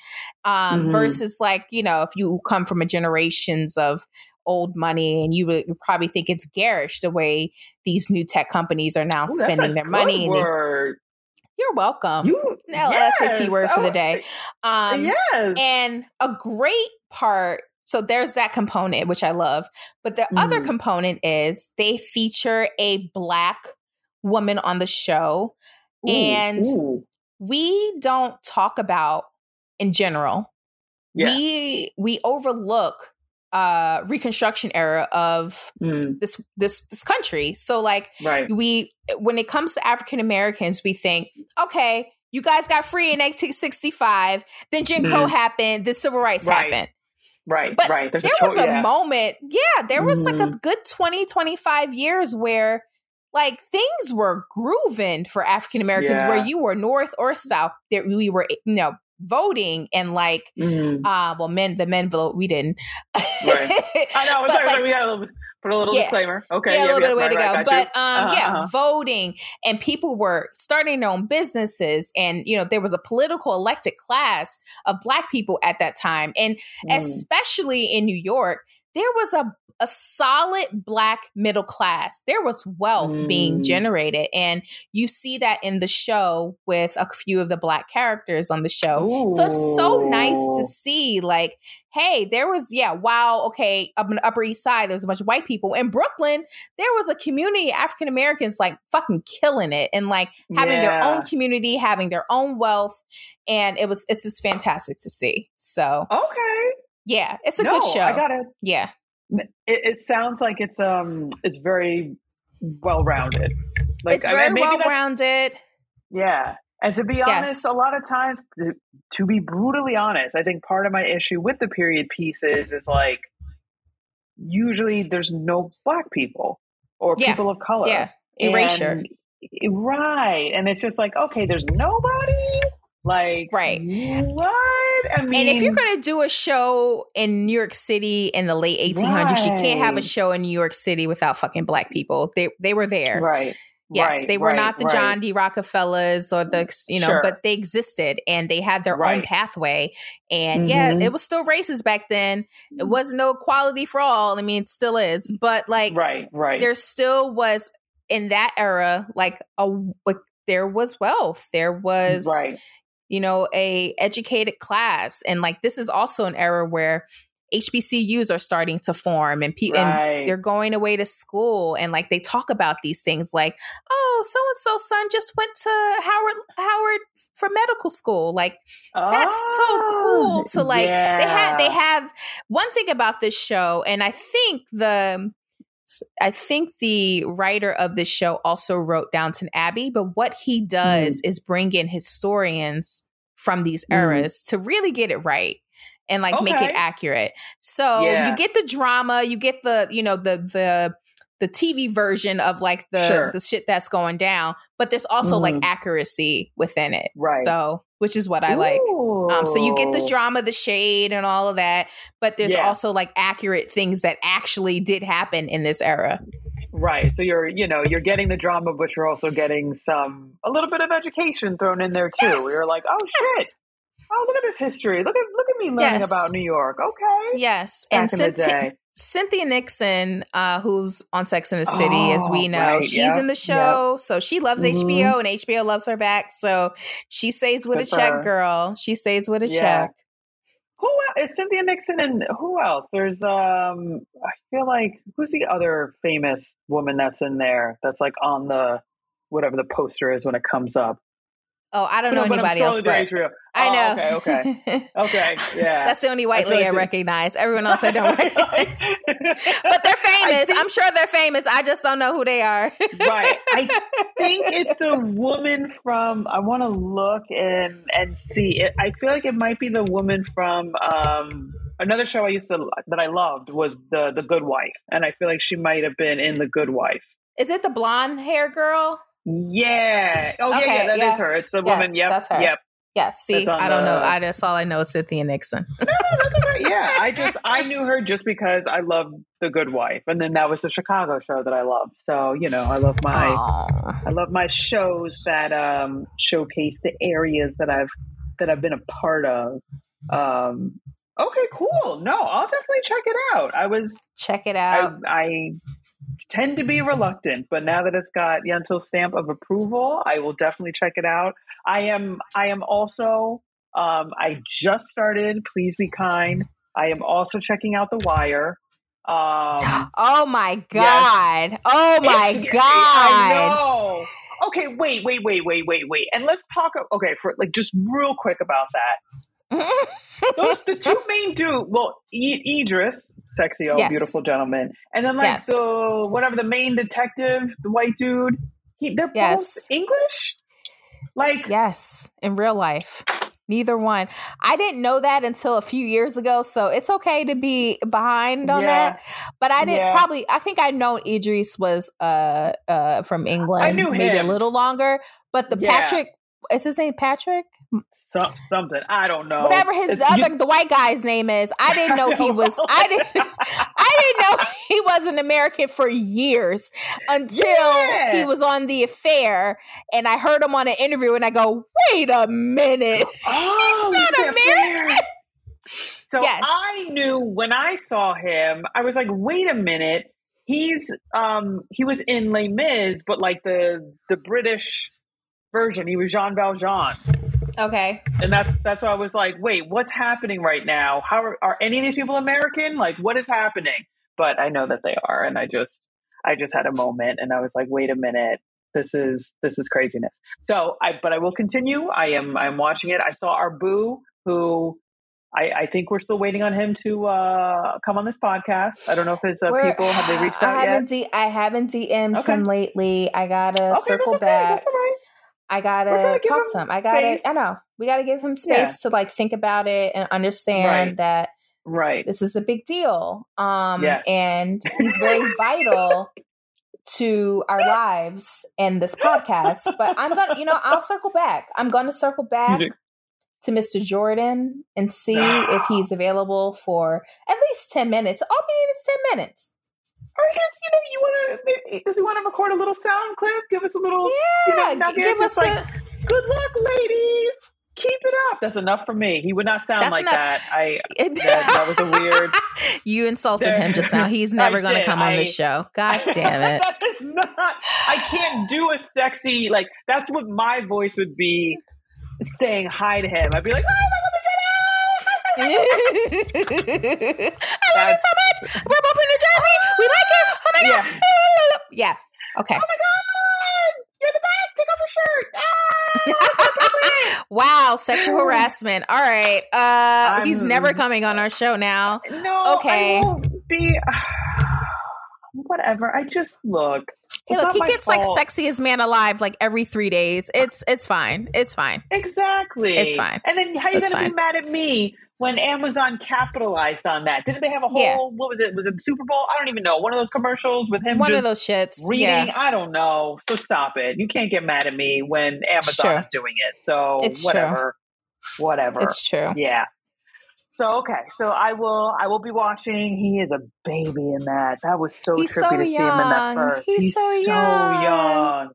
[SPEAKER 1] Um,
[SPEAKER 3] Mhm.
[SPEAKER 1] Versus like you know, if you come from a generations of old money and you would probably think it's garish the way these new tech companies are now
[SPEAKER 3] Ooh,
[SPEAKER 1] spending their money. they- you're welcome.
[SPEAKER 3] You,
[SPEAKER 1] L- SAT
[SPEAKER 3] yes.
[SPEAKER 1] word for the
[SPEAKER 3] Oh,
[SPEAKER 1] day. Um,
[SPEAKER 3] yes.
[SPEAKER 1] and a great part so there's that component which i love but the other
[SPEAKER 3] Mhm.
[SPEAKER 1] component is they feature a black woman on the show
[SPEAKER 3] Ooh,
[SPEAKER 1] and-
[SPEAKER 3] ooh.
[SPEAKER 1] we don't talk about in general
[SPEAKER 3] yeah.
[SPEAKER 1] we we overlook uh reconstruction era of
[SPEAKER 3] Mm,
[SPEAKER 1] this this this country so like
[SPEAKER 3] right.
[SPEAKER 1] we when it comes to African Americans, we think, okay, you guys got free in 1965, then Jim Crow
[SPEAKER 3] Mhm.
[SPEAKER 1] happened, then civil rights
[SPEAKER 3] Right.
[SPEAKER 1] happened.
[SPEAKER 3] Right,
[SPEAKER 1] But
[SPEAKER 3] right. There's
[SPEAKER 1] there
[SPEAKER 3] a,
[SPEAKER 1] was
[SPEAKER 3] to-
[SPEAKER 1] a
[SPEAKER 3] yeah.
[SPEAKER 1] moment, yeah, there was like a
[SPEAKER 3] Mhm.
[SPEAKER 1] good 20, 25 years where like things were grooving for African Americans
[SPEAKER 3] Yeah.
[SPEAKER 1] where you were north or south, that we were, you know, voting and like
[SPEAKER 3] Mhm.
[SPEAKER 1] uh well men the men vote we didn't
[SPEAKER 3] Right. I know.
[SPEAKER 1] But,
[SPEAKER 3] Sorry,
[SPEAKER 1] like,
[SPEAKER 3] we got a little, put a little
[SPEAKER 1] Yeah.
[SPEAKER 3] disclaimer. Okay,
[SPEAKER 1] yeah, a little
[SPEAKER 3] yeah,
[SPEAKER 1] bit of way
[SPEAKER 3] right,
[SPEAKER 1] to go. But um,
[SPEAKER 3] Uh-huh,
[SPEAKER 1] yeah,
[SPEAKER 3] uh-huh.
[SPEAKER 1] voting and people were starting their own businesses, and you know there was a political elected class of Black people at that time, and
[SPEAKER 3] Mm.
[SPEAKER 1] especially in New York, there was a a solid Black middle class. There was wealth being
[SPEAKER 3] Mm.
[SPEAKER 1] generated, and you see that in the show with a few of the Black characters on the show. So it's so nice to see, like, hey, there was, yeah, wow, okay, up in the Upper East Side, there was a bunch of white people. In Brooklyn, there was a community of African Americans like fucking killing it and like having their own community, having their own wealth. And it was, it's just fantastic to see. So,
[SPEAKER 3] Okay.
[SPEAKER 1] Yeah, it's a
[SPEAKER 3] no,
[SPEAKER 1] good show.
[SPEAKER 3] I got it.
[SPEAKER 1] yeah.
[SPEAKER 3] It, it sounds like it's um, it's very well rounded. Like
[SPEAKER 1] it's
[SPEAKER 3] I
[SPEAKER 1] very
[SPEAKER 3] mean,
[SPEAKER 1] well rounded.
[SPEAKER 3] Yeah. And to be honest,
[SPEAKER 1] Yes.
[SPEAKER 3] a lot of times, to- to be brutally honest, I think part of my issue with the period pieces is like usually there's no black people or
[SPEAKER 1] Yeah.
[SPEAKER 3] people of color.
[SPEAKER 1] Yeah. Erasure.
[SPEAKER 3] And- right. And it's just like, okay, there's nobody. Like,
[SPEAKER 1] Right.
[SPEAKER 3] What? I mean,
[SPEAKER 1] And if you're going to do a show in New York City in the late 1800s, you can't have a show in New York City without fucking black people. They they were there.
[SPEAKER 3] right.
[SPEAKER 1] Yes,
[SPEAKER 3] right,
[SPEAKER 1] they were
[SPEAKER 3] right,
[SPEAKER 1] not the
[SPEAKER 3] right.
[SPEAKER 1] John D. Rockefellers or the, you know,
[SPEAKER 3] Sure.
[SPEAKER 1] but they existed and they had their own pathway. And yeah,
[SPEAKER 3] Mhm.
[SPEAKER 1] it was still racist back then. It was no equality for all. I mean, it still is, but like
[SPEAKER 3] Right, right.
[SPEAKER 1] there still was in that era, like a like there was wealth, there was
[SPEAKER 3] right.
[SPEAKER 1] You know a educated class, and like this is also an era where HBCUs are starting to form and people and they're going away to school. And like they talk about these things like oh so and so son just went to howard howard for medical school. Like that's so cool oh, to like they had they
[SPEAKER 3] Oh,
[SPEAKER 1] have one thing about this show and i think the i think the writer of this show also wrote downton abbey but what he does
[SPEAKER 3] Mm.
[SPEAKER 1] is bring in historians from these
[SPEAKER 3] Mhm.
[SPEAKER 1] eras to really get it right and like make it accurate so
[SPEAKER 3] Yeah.
[SPEAKER 1] you get the drama you get the you know the the the TV version of like the
[SPEAKER 3] Sure.
[SPEAKER 1] the shit that's going down, but there's also like
[SPEAKER 3] Mhm.
[SPEAKER 1] accuracy within it.
[SPEAKER 3] Right.
[SPEAKER 1] So, which is what I like. Um, so you get the drama, the shade, and all of that, but there's
[SPEAKER 3] Yeah.
[SPEAKER 1] also like accurate things that actually did happen in this era.
[SPEAKER 3] Right. So you're, you know, you're getting the drama, but you're also getting some, a little bit of education thrown in there too.
[SPEAKER 1] Yes.
[SPEAKER 3] You're like, oh shit. Oh, look at this history. Look at, look at me learning
[SPEAKER 1] Yes.
[SPEAKER 3] about New York. Okay.
[SPEAKER 1] yes.
[SPEAKER 3] Back
[SPEAKER 1] and
[SPEAKER 3] in the
[SPEAKER 1] Cynthia,
[SPEAKER 3] day.
[SPEAKER 1] Cynthia Nixon, uh, who's on Sex in the City, as we
[SPEAKER 3] Oh,
[SPEAKER 1] know,
[SPEAKER 3] right.
[SPEAKER 1] she's
[SPEAKER 3] Yep.
[SPEAKER 1] in the show, so she loves
[SPEAKER 3] Mhm.
[SPEAKER 1] HBO, and HBO loves her back. So she stays with
[SPEAKER 3] Good
[SPEAKER 1] a check,
[SPEAKER 3] her.
[SPEAKER 1] girl. She stays with a
[SPEAKER 3] Yeah.
[SPEAKER 1] check.
[SPEAKER 3] Who else? Is Cynthia Nixon and who else? There's, um, I feel like, who's the other famous woman that's in there that's like on the, whatever the poster is when it comes up?
[SPEAKER 1] Oh, I don't know
[SPEAKER 3] No, I'm
[SPEAKER 1] anybody else, but. I
[SPEAKER 3] Oh,
[SPEAKER 1] know.
[SPEAKER 3] Okay, okay. Okay, yeah.
[SPEAKER 1] That's the only white
[SPEAKER 3] feel
[SPEAKER 1] lady
[SPEAKER 3] like
[SPEAKER 1] I recognize. Everyone else I don't recognize. but they're famous.
[SPEAKER 3] think-
[SPEAKER 1] I'm sure they're famous. I just don't know who they are.
[SPEAKER 3] right. I think it's the woman from. I want to look and and see. It, I feel like it might be the woman from um, another show I used to that I loved was the the Good Wife, and I feel like she might have been in the Good Wife.
[SPEAKER 1] Is it the blonde hair girl?
[SPEAKER 3] Yeah. Oh yeah,
[SPEAKER 1] Okay,
[SPEAKER 3] yeah. That is her. It's the woman. yep.
[SPEAKER 1] that's her.
[SPEAKER 3] Yep.
[SPEAKER 1] Yeah, see, I don't know.
[SPEAKER 3] the-
[SPEAKER 1] I just all I know is Cynthia Nixon.
[SPEAKER 3] No, that's. Yeah. I just I knew her just because I loved the Good Wife, and then that was the Chicago show that I loved. So you know, I love my.
[SPEAKER 1] Aw.
[SPEAKER 3] I love my shows that um, showcase the areas that I've that I've been a part of. Um, okay, cool. No, I'll definitely check it out. I was
[SPEAKER 1] Check it
[SPEAKER 3] I,
[SPEAKER 1] out.
[SPEAKER 3] I tend to be reluctant, but now that it's got Yentil's stamp of approval, I will definitely check it out. I am I am also um, I just started. Please be kind. I am also checking out The Wire. Um,
[SPEAKER 1] oh my god! Oh my
[SPEAKER 3] it's-
[SPEAKER 1] god!
[SPEAKER 3] I know. Okay, wait, wait, wait, wait, wait, wait. And let's talk. Okay, for like just real quick about that. Those the two main dude. Well, e- Idris, sexy old
[SPEAKER 1] Yes.
[SPEAKER 3] beautiful gentleman, and then like
[SPEAKER 1] Yes.
[SPEAKER 3] the whatever the main detective, the white dude. He they're
[SPEAKER 1] Yes.
[SPEAKER 3] both English. Like
[SPEAKER 1] yes, in real life. Neither one. I didn't know that until a few years ago, so it's okay to be behind on
[SPEAKER 3] Yeah.
[SPEAKER 1] that. But I didn't
[SPEAKER 3] Yeah.
[SPEAKER 1] probably. I think I know Idris was uh uh from England.
[SPEAKER 3] I knew
[SPEAKER 1] maybe a little longer. But the
[SPEAKER 3] Yeah.
[SPEAKER 1] Patrick is his name Patrick?
[SPEAKER 3] Some, something I don't know.
[SPEAKER 1] Whatever his
[SPEAKER 3] It's-
[SPEAKER 1] the
[SPEAKER 3] you-
[SPEAKER 1] other the white guy's name is. I didn't know he was. I didn't. I didn't know he was an American for years until
[SPEAKER 3] Yeah.
[SPEAKER 1] he was on the affair, and I heard him on an interview, and I go, "Wait a minute."
[SPEAKER 3] Oh,
[SPEAKER 1] He's not American.
[SPEAKER 3] So
[SPEAKER 1] Yes.
[SPEAKER 3] I knew when I saw him, I was like, wait a minute. He's um he was in Les Mis, but like the the British version. He was Jean Valjean.
[SPEAKER 1] Okay.
[SPEAKER 3] And that's that's why I was like, wait, what's happening right now? How are, are any of these people American? Like what is happening? But I know that they are, and I just I just had a moment and I was like, wait a minute. This is this is craziness. So I but I will continue. I am I'm watching it. I saw our boo who I, I think we're still waiting on him to uh, come on this podcast. I don't know if his uh, people have they reached
[SPEAKER 1] I
[SPEAKER 3] out yet.
[SPEAKER 1] haven't D- I haven't DM'd
[SPEAKER 3] Okay.
[SPEAKER 1] him lately. I gotta
[SPEAKER 3] Okay,
[SPEAKER 1] circle
[SPEAKER 3] okay.
[SPEAKER 1] back.
[SPEAKER 3] That's all right.
[SPEAKER 1] I gotta talk to him. I gotta.
[SPEAKER 3] space.
[SPEAKER 1] I know we gotta give him space to like think about it and understand
[SPEAKER 3] Right.
[SPEAKER 1] that
[SPEAKER 3] Right.
[SPEAKER 1] this is a big deal. Um,
[SPEAKER 3] Yes.
[SPEAKER 1] and he's very vital to our lives and this podcast. But I'm gonna, you know, I'll circle back. I'm gonna circle back to Mr. Jordan and see if he's available for at least ten minutes. All we need is ten minutes.
[SPEAKER 3] Or just, you know, you want to, does he want to record a little sound clip? Give us a little, you know,
[SPEAKER 1] Yeah,
[SPEAKER 3] give us like,
[SPEAKER 1] a.
[SPEAKER 3] good luck, ladies. Keep it up. That's enough for me. He would not sound
[SPEAKER 1] That's
[SPEAKER 3] like
[SPEAKER 1] enough.
[SPEAKER 3] that. I, that, that was a weird.
[SPEAKER 1] you insulted him just now. He's never going to come on
[SPEAKER 3] I-
[SPEAKER 1] this show. God damn it.
[SPEAKER 3] that is not. I can't do a sexy like. That's what my voice would be saying hi to him. I'd be like, oh my god,
[SPEAKER 1] I love it so much. We're both in New Jersey. We like it. Oh my god.
[SPEAKER 3] Yeah.
[SPEAKER 1] Yeah. Okay.
[SPEAKER 3] oh my god, you're the best. Take off your shirt. Ah!
[SPEAKER 1] wow, sexual harassment. All right. Uh he's
[SPEAKER 3] I'm-
[SPEAKER 1] never coming on our show now.
[SPEAKER 3] No,
[SPEAKER 1] Okay.
[SPEAKER 3] I won't be. Whatever. I just look.
[SPEAKER 1] Hey, look, he gets like sexiest man alive like every three days. It's it's fine. It's fine.
[SPEAKER 3] Exactly.
[SPEAKER 1] It's fine.
[SPEAKER 3] And then how you
[SPEAKER 1] It's
[SPEAKER 3] gonna
[SPEAKER 1] fine.
[SPEAKER 3] be mad at me when Amazon capitalized on that? Didn't they have a whole
[SPEAKER 1] Yeah.
[SPEAKER 3] what was it? Was it the Super Bowl? I don't even know. One of those commercials with him
[SPEAKER 1] One
[SPEAKER 3] just
[SPEAKER 1] of those shits.
[SPEAKER 3] reading.
[SPEAKER 1] Yeah.
[SPEAKER 3] I don't know. So stop it. You can't get mad at me when Amazon is doing it. So
[SPEAKER 1] It's true.
[SPEAKER 3] whatever. Whatever.
[SPEAKER 1] It's true.
[SPEAKER 3] Yeah. So okay, so I will I will be watching. He is a baby in that. That was so
[SPEAKER 1] He's
[SPEAKER 3] trippy
[SPEAKER 1] so
[SPEAKER 3] to see him in that
[SPEAKER 1] young.
[SPEAKER 3] first.
[SPEAKER 1] He's so young.
[SPEAKER 3] young.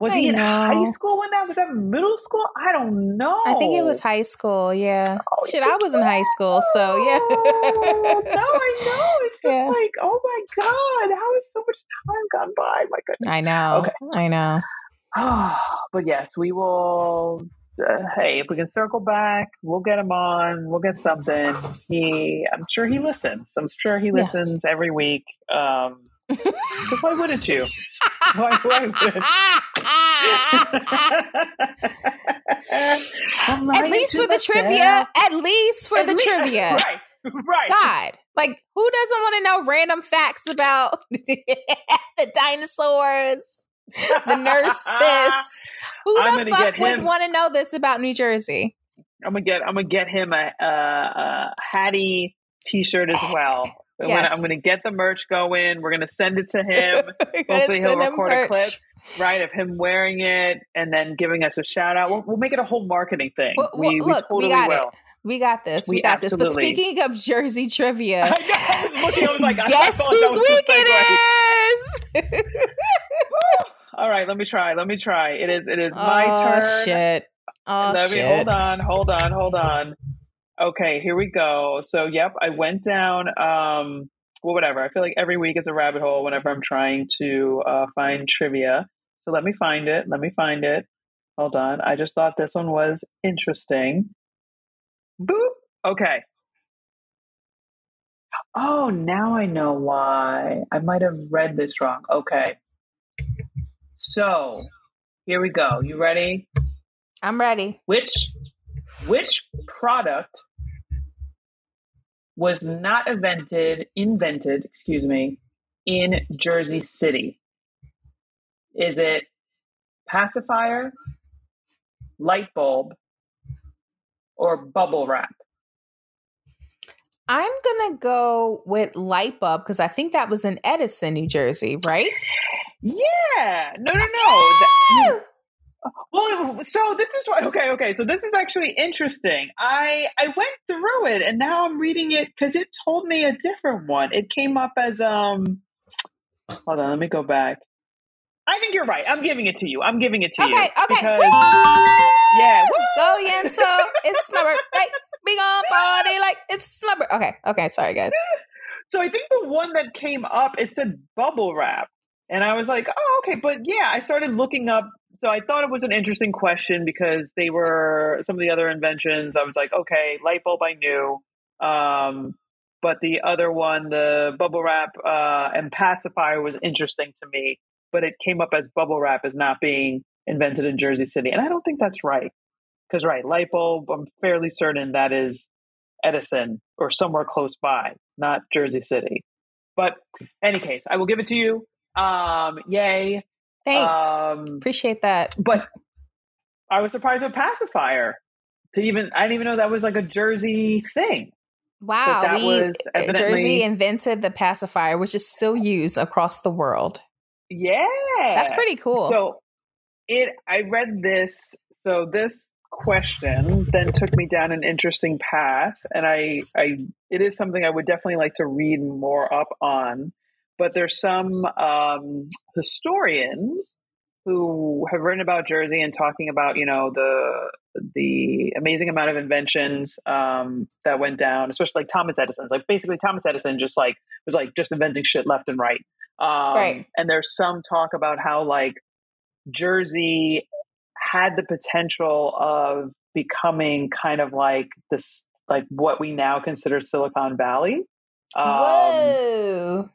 [SPEAKER 3] Was
[SPEAKER 1] I
[SPEAKER 3] he in high
[SPEAKER 1] know.
[SPEAKER 3] school when that was that middle school? I don't know.
[SPEAKER 1] I think it was high school. Yeah.
[SPEAKER 3] Oh,
[SPEAKER 1] Shit, I was in high school, so yeah.
[SPEAKER 3] Oh, no, I know. It's just
[SPEAKER 1] Yeah.
[SPEAKER 3] like, oh my god, how has so much time gone by? My goodness.
[SPEAKER 1] I know.
[SPEAKER 3] Okay.
[SPEAKER 1] I know.
[SPEAKER 3] but yes, we will. Uh, hey, if we can circle back, we'll get him on. We'll get something. He, I'm sure he listens. I'm sure he
[SPEAKER 1] Yes.
[SPEAKER 3] listens every week. Um, because why wouldn't you? Why, why wouldn't?
[SPEAKER 1] At least for the trivia. At least for
[SPEAKER 3] At
[SPEAKER 1] the
[SPEAKER 3] least-
[SPEAKER 1] trivia.
[SPEAKER 3] right? Right.
[SPEAKER 1] God, like who doesn't want to know random facts about the dinosaurs, the nurses? Who
[SPEAKER 3] I'm
[SPEAKER 1] the fuck would want to know this about New Jersey?
[SPEAKER 3] I'm gonna get I'm gonna get him a, a, a Hattie T-shirt as eh, well. I'm, gonna,
[SPEAKER 1] Yes.
[SPEAKER 3] I'm gonna get the merch going. We're gonna send it to him. Hopefully, he'll record a clip, right, of him wearing it and then giving us a shout out. We'll, we'll make it a whole marketing thing.
[SPEAKER 1] Well,
[SPEAKER 3] we,
[SPEAKER 1] well,
[SPEAKER 3] we
[SPEAKER 1] look, we
[SPEAKER 3] totally
[SPEAKER 1] got it. We got this. We,
[SPEAKER 3] We
[SPEAKER 1] got this. But speaking of Jersey trivia,
[SPEAKER 3] I, know, I was looking. I was like,
[SPEAKER 1] guess whose week it is?
[SPEAKER 3] All right, let me try. Let me try. It is. It is my
[SPEAKER 1] oh
[SPEAKER 3] turn.
[SPEAKER 1] shit! Oh
[SPEAKER 3] Let me
[SPEAKER 1] shit!
[SPEAKER 3] hold on, hold on, hold on. Okay, here we go. So, yep, I went down. Um, well, whatever. I feel like every week is a rabbit hole whenever I'm trying to uh, find trivia. So let me find it. Let me find it. Hold on. I just thought this one was interesting. Boop. Okay. Oh, now I know why. I might have read this wrong. Okay. So, here we go. You ready?
[SPEAKER 1] I'm ready.
[SPEAKER 3] which which product was not invented invented excuse me in jersey city is it pacifier light bulb or bubble wrap?
[SPEAKER 1] I'm gonna go with light bulb because I think that was in Edison, New Jersey, right?
[SPEAKER 3] Yeah. No, no, no. That, well, so this is what. Okay, okay. So this is actually interesting. I I went through it and now I'm reading it because it told me a different one. It came up as um. Hold on, let me go back. I think you're right. I'm giving it to you. I'm giving it to
[SPEAKER 1] Okay,
[SPEAKER 3] you.
[SPEAKER 1] okay.
[SPEAKER 3] Because,
[SPEAKER 1] Woo!
[SPEAKER 3] yeah.
[SPEAKER 1] Go Yento. It's my birthday. We gonna party like it's my birthday. Okay, okay. Sorry, guys.
[SPEAKER 3] So I think the one that came up, it said bubble wrap. And I was like, oh, okay. But yeah, I started looking up. So I thought it was an interesting question because they were some of the other inventions. I was like, okay, light bulb I knew. Um, but the other one, the bubble wrap uh, and pacifier was interesting to me. But it came up as bubble wrap as not being invented in Jersey City. And I don't think that's right. Because, right, light bulb, I'm fairly certain that is Edison or somewhere close by, not Jersey City. But any case, I will give it to you. Um, yay.
[SPEAKER 1] Thanks.
[SPEAKER 3] Um,
[SPEAKER 1] Appreciate that.
[SPEAKER 3] but I was surprised with pacifier. To even, I didn't even know that was like a Jersey thing.
[SPEAKER 1] Wow,
[SPEAKER 3] that
[SPEAKER 1] we
[SPEAKER 3] was
[SPEAKER 1] uh,
[SPEAKER 3] evidently-
[SPEAKER 1] Jersey invented the pacifier, which is still used across the world.
[SPEAKER 3] Yeah,
[SPEAKER 1] That's pretty cool.
[SPEAKER 3] So it, I read this. So this question then took me down an interesting path, and I, I, it is something I would definitely like to read more up on. But there's some um, historians who have written about Jersey and talking about you know the the amazing amount of inventions um, that went down, especially like Thomas Edison's. Like basically, Thomas Edison just like was like just inventing shit left and right. Um,
[SPEAKER 1] Right.
[SPEAKER 3] And there's some talk about how like Jersey had the potential of becoming kind of like this, like what we now consider Silicon Valley. Um,
[SPEAKER 1] Whoa.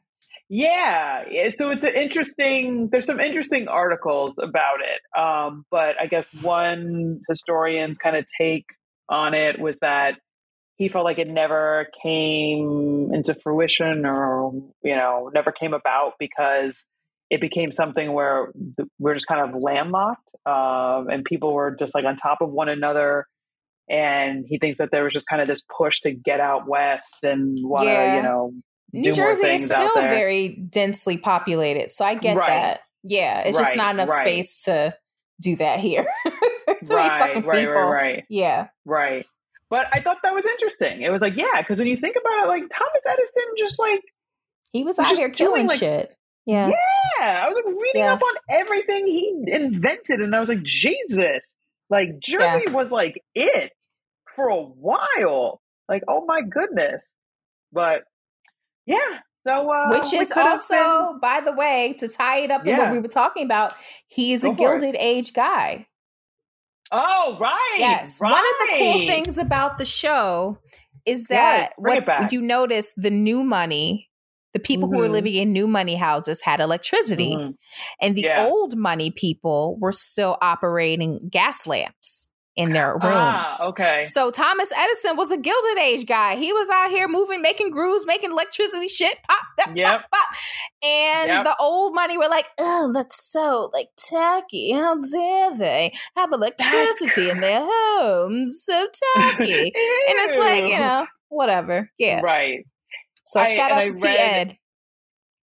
[SPEAKER 3] Yeah, so it's an interesting. There's some interesting articles about it, um, but I guess one historian's kind of take on it was that he felt like it never came into fruition, or you know, never came about because it became something where we're just kind of landlocked, um, and people were just like on top of one another. And he thinks that there was just kind of this push to get out west and want to,
[SPEAKER 1] Yeah.
[SPEAKER 3] you know,
[SPEAKER 1] New Jersey is still very densely populated, so I get
[SPEAKER 3] Right.
[SPEAKER 1] that. Yeah, it's just not enough
[SPEAKER 3] right.
[SPEAKER 1] space to do that here. Too
[SPEAKER 3] right, right,
[SPEAKER 1] people.
[SPEAKER 3] right, right,
[SPEAKER 1] Yeah.
[SPEAKER 3] right. But I thought that was interesting. It was like, yeah, because when you think about it, like Thomas Edison, just like,
[SPEAKER 1] He was
[SPEAKER 3] We're
[SPEAKER 1] out here
[SPEAKER 3] doing,
[SPEAKER 1] killing
[SPEAKER 3] like-
[SPEAKER 1] shit. Yeah.
[SPEAKER 3] yeah, I was like reading
[SPEAKER 1] Yeah.
[SPEAKER 3] up on everything he invented, and I was like, Jesus, like Jersey was like it for a while. Like, oh my goodness. But yeah, so uh,
[SPEAKER 1] Which is also, by the way, to tie it up in what we were talking about, he is a
[SPEAKER 3] Go it.
[SPEAKER 1] gilded age guy.
[SPEAKER 3] oh right,
[SPEAKER 1] Yes.
[SPEAKER 3] right.
[SPEAKER 1] One of the cool things about the show is that
[SPEAKER 3] it
[SPEAKER 1] what you notice the new money, the people who were
[SPEAKER 3] Mhm.
[SPEAKER 1] living in new money houses had electricity,
[SPEAKER 3] Mhm.
[SPEAKER 1] and the
[SPEAKER 3] Yeah.
[SPEAKER 1] old money people were still operating gas lamps in their rooms.
[SPEAKER 3] Ah, okay.
[SPEAKER 1] So Thomas Edison was a gilded age guy. He was out here moving, making grooves, making electricity shit pop, pop,
[SPEAKER 3] Yep.
[SPEAKER 1] pop, pop. And
[SPEAKER 3] Yep.
[SPEAKER 1] the old money were like, oh, that's so like tacky. How dare they have electricity in their homes? So tacky. and it's like, you know, whatever. Yeah.
[SPEAKER 3] Right.
[SPEAKER 1] So
[SPEAKER 3] I-
[SPEAKER 1] shout out
[SPEAKER 3] I
[SPEAKER 1] to T
[SPEAKER 3] read-
[SPEAKER 1] Ed.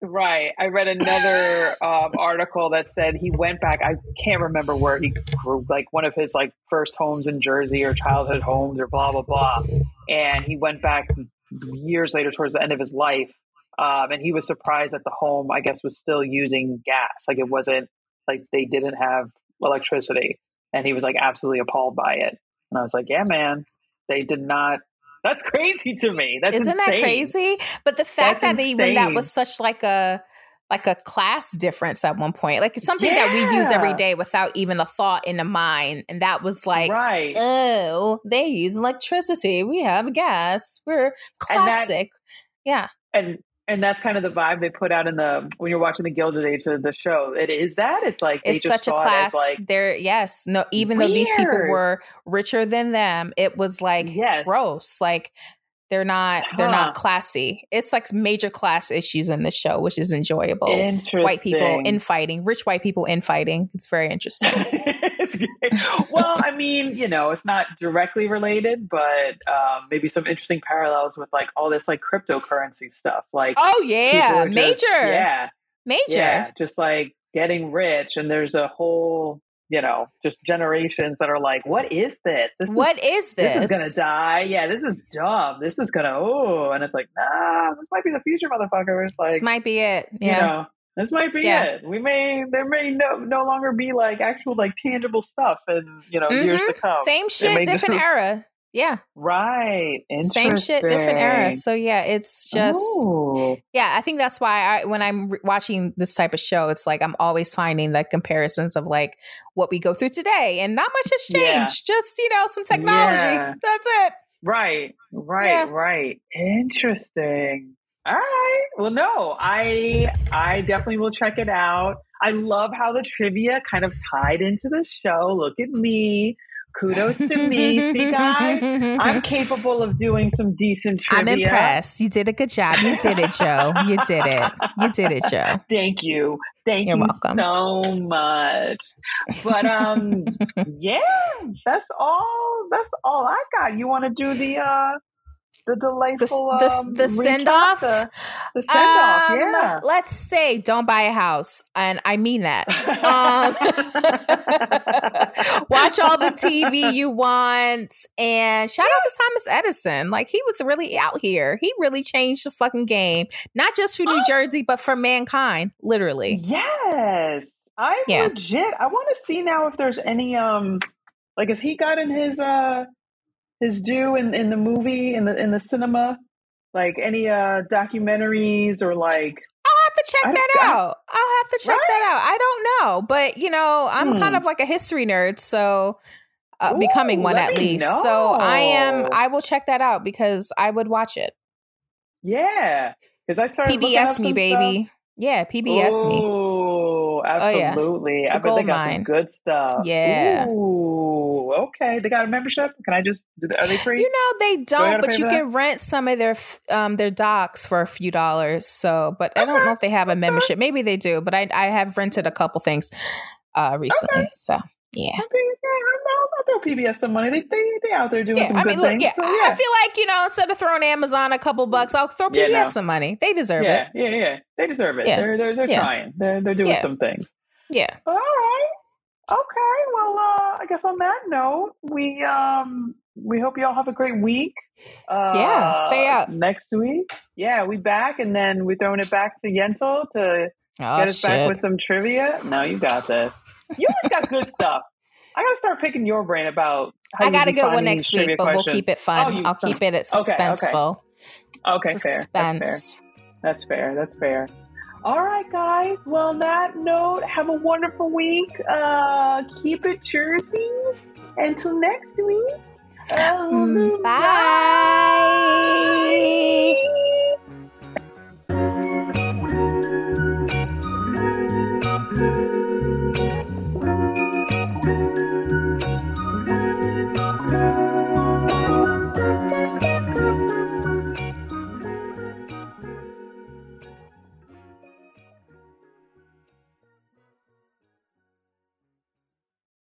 [SPEAKER 3] Right. I read another um, article that said he went back. I can't remember where he grew, like one of his like first homes in Jersey or childhood homes or blah blah blah. And he went back years later, towards the end of his life, um, and he was surprised that the home, I guess, was still using gas. Like it wasn't like they didn't have electricity, and he was like absolutely appalled by it. And I was like, yeah, man, they did not. That's crazy to me. That's
[SPEAKER 1] Isn't that crazy? But the fact
[SPEAKER 3] That's
[SPEAKER 1] that even that was such like a like a class difference at one point, like something that we use every day without even a thought in the mind, and that was like,
[SPEAKER 3] right.
[SPEAKER 1] oh, they use electricity, we have gas, we're
[SPEAKER 3] And that-
[SPEAKER 1] classic. yeah,
[SPEAKER 3] and and that's kind of the vibe they put out in the when you're watching the Gilded Age of the show. It is that it's like they
[SPEAKER 1] it's
[SPEAKER 3] just
[SPEAKER 1] such a class.
[SPEAKER 3] it like
[SPEAKER 1] There, yes, no, even though these people were richer than them, it was like
[SPEAKER 3] yes,
[SPEAKER 1] gross, like. They're not. They're
[SPEAKER 3] Huh.
[SPEAKER 1] not classy. It's like major class issues in the show, which is enjoyable.
[SPEAKER 3] interesting.
[SPEAKER 1] white people infighting, rich white people infighting. It's very interesting.
[SPEAKER 3] it's. Well, I mean, you know, it's not directly related, but um, maybe some interesting parallels with like all this like cryptocurrency stuff. Like,
[SPEAKER 1] oh yeah,
[SPEAKER 3] just,
[SPEAKER 1] major,
[SPEAKER 3] yeah,
[SPEAKER 1] major,
[SPEAKER 3] yeah, just like getting rich, and there's a whole you know, just generations that are like, what is this? This
[SPEAKER 1] what
[SPEAKER 3] is,
[SPEAKER 1] is this?
[SPEAKER 3] This is gonna die. Yeah, this is dumb. This is gonna oh, and it's like, nah, this might be the future, motherfucker. It's like
[SPEAKER 1] this might be it. Yeah.
[SPEAKER 3] You know, this might be
[SPEAKER 1] Yeah.
[SPEAKER 3] it. We may there may no no longer be like actual like tangible stuff in you know years to
[SPEAKER 1] Mhm.
[SPEAKER 3] come.
[SPEAKER 1] Same shit, different
[SPEAKER 3] just-
[SPEAKER 1] era. Yeah,
[SPEAKER 3] Right.
[SPEAKER 1] same shit, different era. So yeah, it's just
[SPEAKER 3] Ooh.
[SPEAKER 1] yeah. I think that's why I when I'm re- watching this type of show, it's like I'm always finding the comparisons of like what we go through today, and not much has
[SPEAKER 3] Yeah.
[SPEAKER 1] changed. Just you know some technology.
[SPEAKER 3] Yeah.
[SPEAKER 1] That's it.
[SPEAKER 3] Right, right,
[SPEAKER 1] Yeah.
[SPEAKER 3] right. Interesting. All right. Well, no, I I definitely will check it out. I love how the trivia kind of tied into the show. Look at me. Kudos to me. See, guys, I'm capable of doing some decent trivia.
[SPEAKER 1] I'm impressed. You did a good job. You did it, Joe. You did it. You did it, Joe.
[SPEAKER 3] Thank you. Thank
[SPEAKER 1] You're
[SPEAKER 3] you
[SPEAKER 1] welcome.
[SPEAKER 3] so much. But um yeah, that's all that's all I got. You want to do the uh the
[SPEAKER 1] The,
[SPEAKER 3] delightful
[SPEAKER 1] the,
[SPEAKER 3] um,
[SPEAKER 1] the
[SPEAKER 3] recap?
[SPEAKER 1] send off.
[SPEAKER 3] the, the send off,
[SPEAKER 1] Um,
[SPEAKER 3] yeah.
[SPEAKER 1] Let's say don't buy a house, and I mean that. Um, watch all the TV you want, and shout out to Thomas Edison. Like he was really out here. He really changed the fucking game, not just for New Jersey, but for mankind. Literally.
[SPEAKER 3] Yes. I'm
[SPEAKER 1] Yeah.
[SPEAKER 3] legit. I want to see now if there's any um like has he gotten his uh his due in, in the movie in the in the cinema? Like any uh documentaries or like
[SPEAKER 1] I'll have to check that out. I'll have to check
[SPEAKER 3] Right?
[SPEAKER 1] that out. I don't know, but you know, I'm kind
[SPEAKER 3] Hmm.
[SPEAKER 1] of like a history nerd, so uh,
[SPEAKER 3] Ooh,
[SPEAKER 1] becoming one at
[SPEAKER 3] me
[SPEAKER 1] least. So I am. I will check that out because I would watch it.
[SPEAKER 3] yeah. Because I started
[SPEAKER 1] PBS me, baby. Yeah, PBS me.
[SPEAKER 3] Oh,
[SPEAKER 1] yeah.
[SPEAKER 3] absolutely.
[SPEAKER 1] It's a
[SPEAKER 3] I bet they got
[SPEAKER 1] mine.
[SPEAKER 3] some good stuff.
[SPEAKER 1] Yeah.
[SPEAKER 3] Ooh, okay. They got a membership. Can I just? Are they free?
[SPEAKER 1] You know they don't, but you
[SPEAKER 3] for that?
[SPEAKER 1] can rent some of their um their docs for a few dollars. So, but I don't know if they have a
[SPEAKER 3] that's fine.
[SPEAKER 1] membership. Maybe they do, but I I have rented a couple things uh recently. So yeah.
[SPEAKER 3] I yeah, I'll, I'll throw PBS some money. They they they out there doing
[SPEAKER 1] Yeah,
[SPEAKER 3] some
[SPEAKER 1] I
[SPEAKER 3] good
[SPEAKER 1] mean, look,
[SPEAKER 3] things.
[SPEAKER 1] yeah,
[SPEAKER 3] So,
[SPEAKER 1] I I feel like you know, instead of throwing Amazon a couple bucks, I'll throw
[SPEAKER 3] Yeah,
[SPEAKER 1] PBS
[SPEAKER 3] no.
[SPEAKER 1] some money. They deserve
[SPEAKER 3] yeah,
[SPEAKER 1] it.
[SPEAKER 3] yeah, yeah. They deserve it.
[SPEAKER 1] Yeah.
[SPEAKER 3] They're they're they're
[SPEAKER 1] Yeah.
[SPEAKER 3] trying. They're they're doing
[SPEAKER 1] Yeah.
[SPEAKER 3] some things.
[SPEAKER 1] Yeah.
[SPEAKER 3] All right. Okay. Well, uh, I guess on that note, we um we hope you all have a great week. Uh,
[SPEAKER 1] Yeah, stay up.
[SPEAKER 3] next week. Yeah, we back, and then we're throwing it back to Yentl to
[SPEAKER 1] Oh
[SPEAKER 3] get us back with some trivia. No, you got this. You always got good stuff. I gotta start picking your brain about. How
[SPEAKER 1] I got a good one next week, but we'll keep it fun.
[SPEAKER 3] Oh,
[SPEAKER 1] I'll keep it
[SPEAKER 3] Okay, okay.
[SPEAKER 1] suspenseful.
[SPEAKER 3] Okay, fair. That's fair.
[SPEAKER 1] Suspense.
[SPEAKER 3] That's fair. That's fair. All right, guys. Well, on that note, have a wonderful week. Uh, keep it Jersey. Until next week. Um,
[SPEAKER 1] Bye.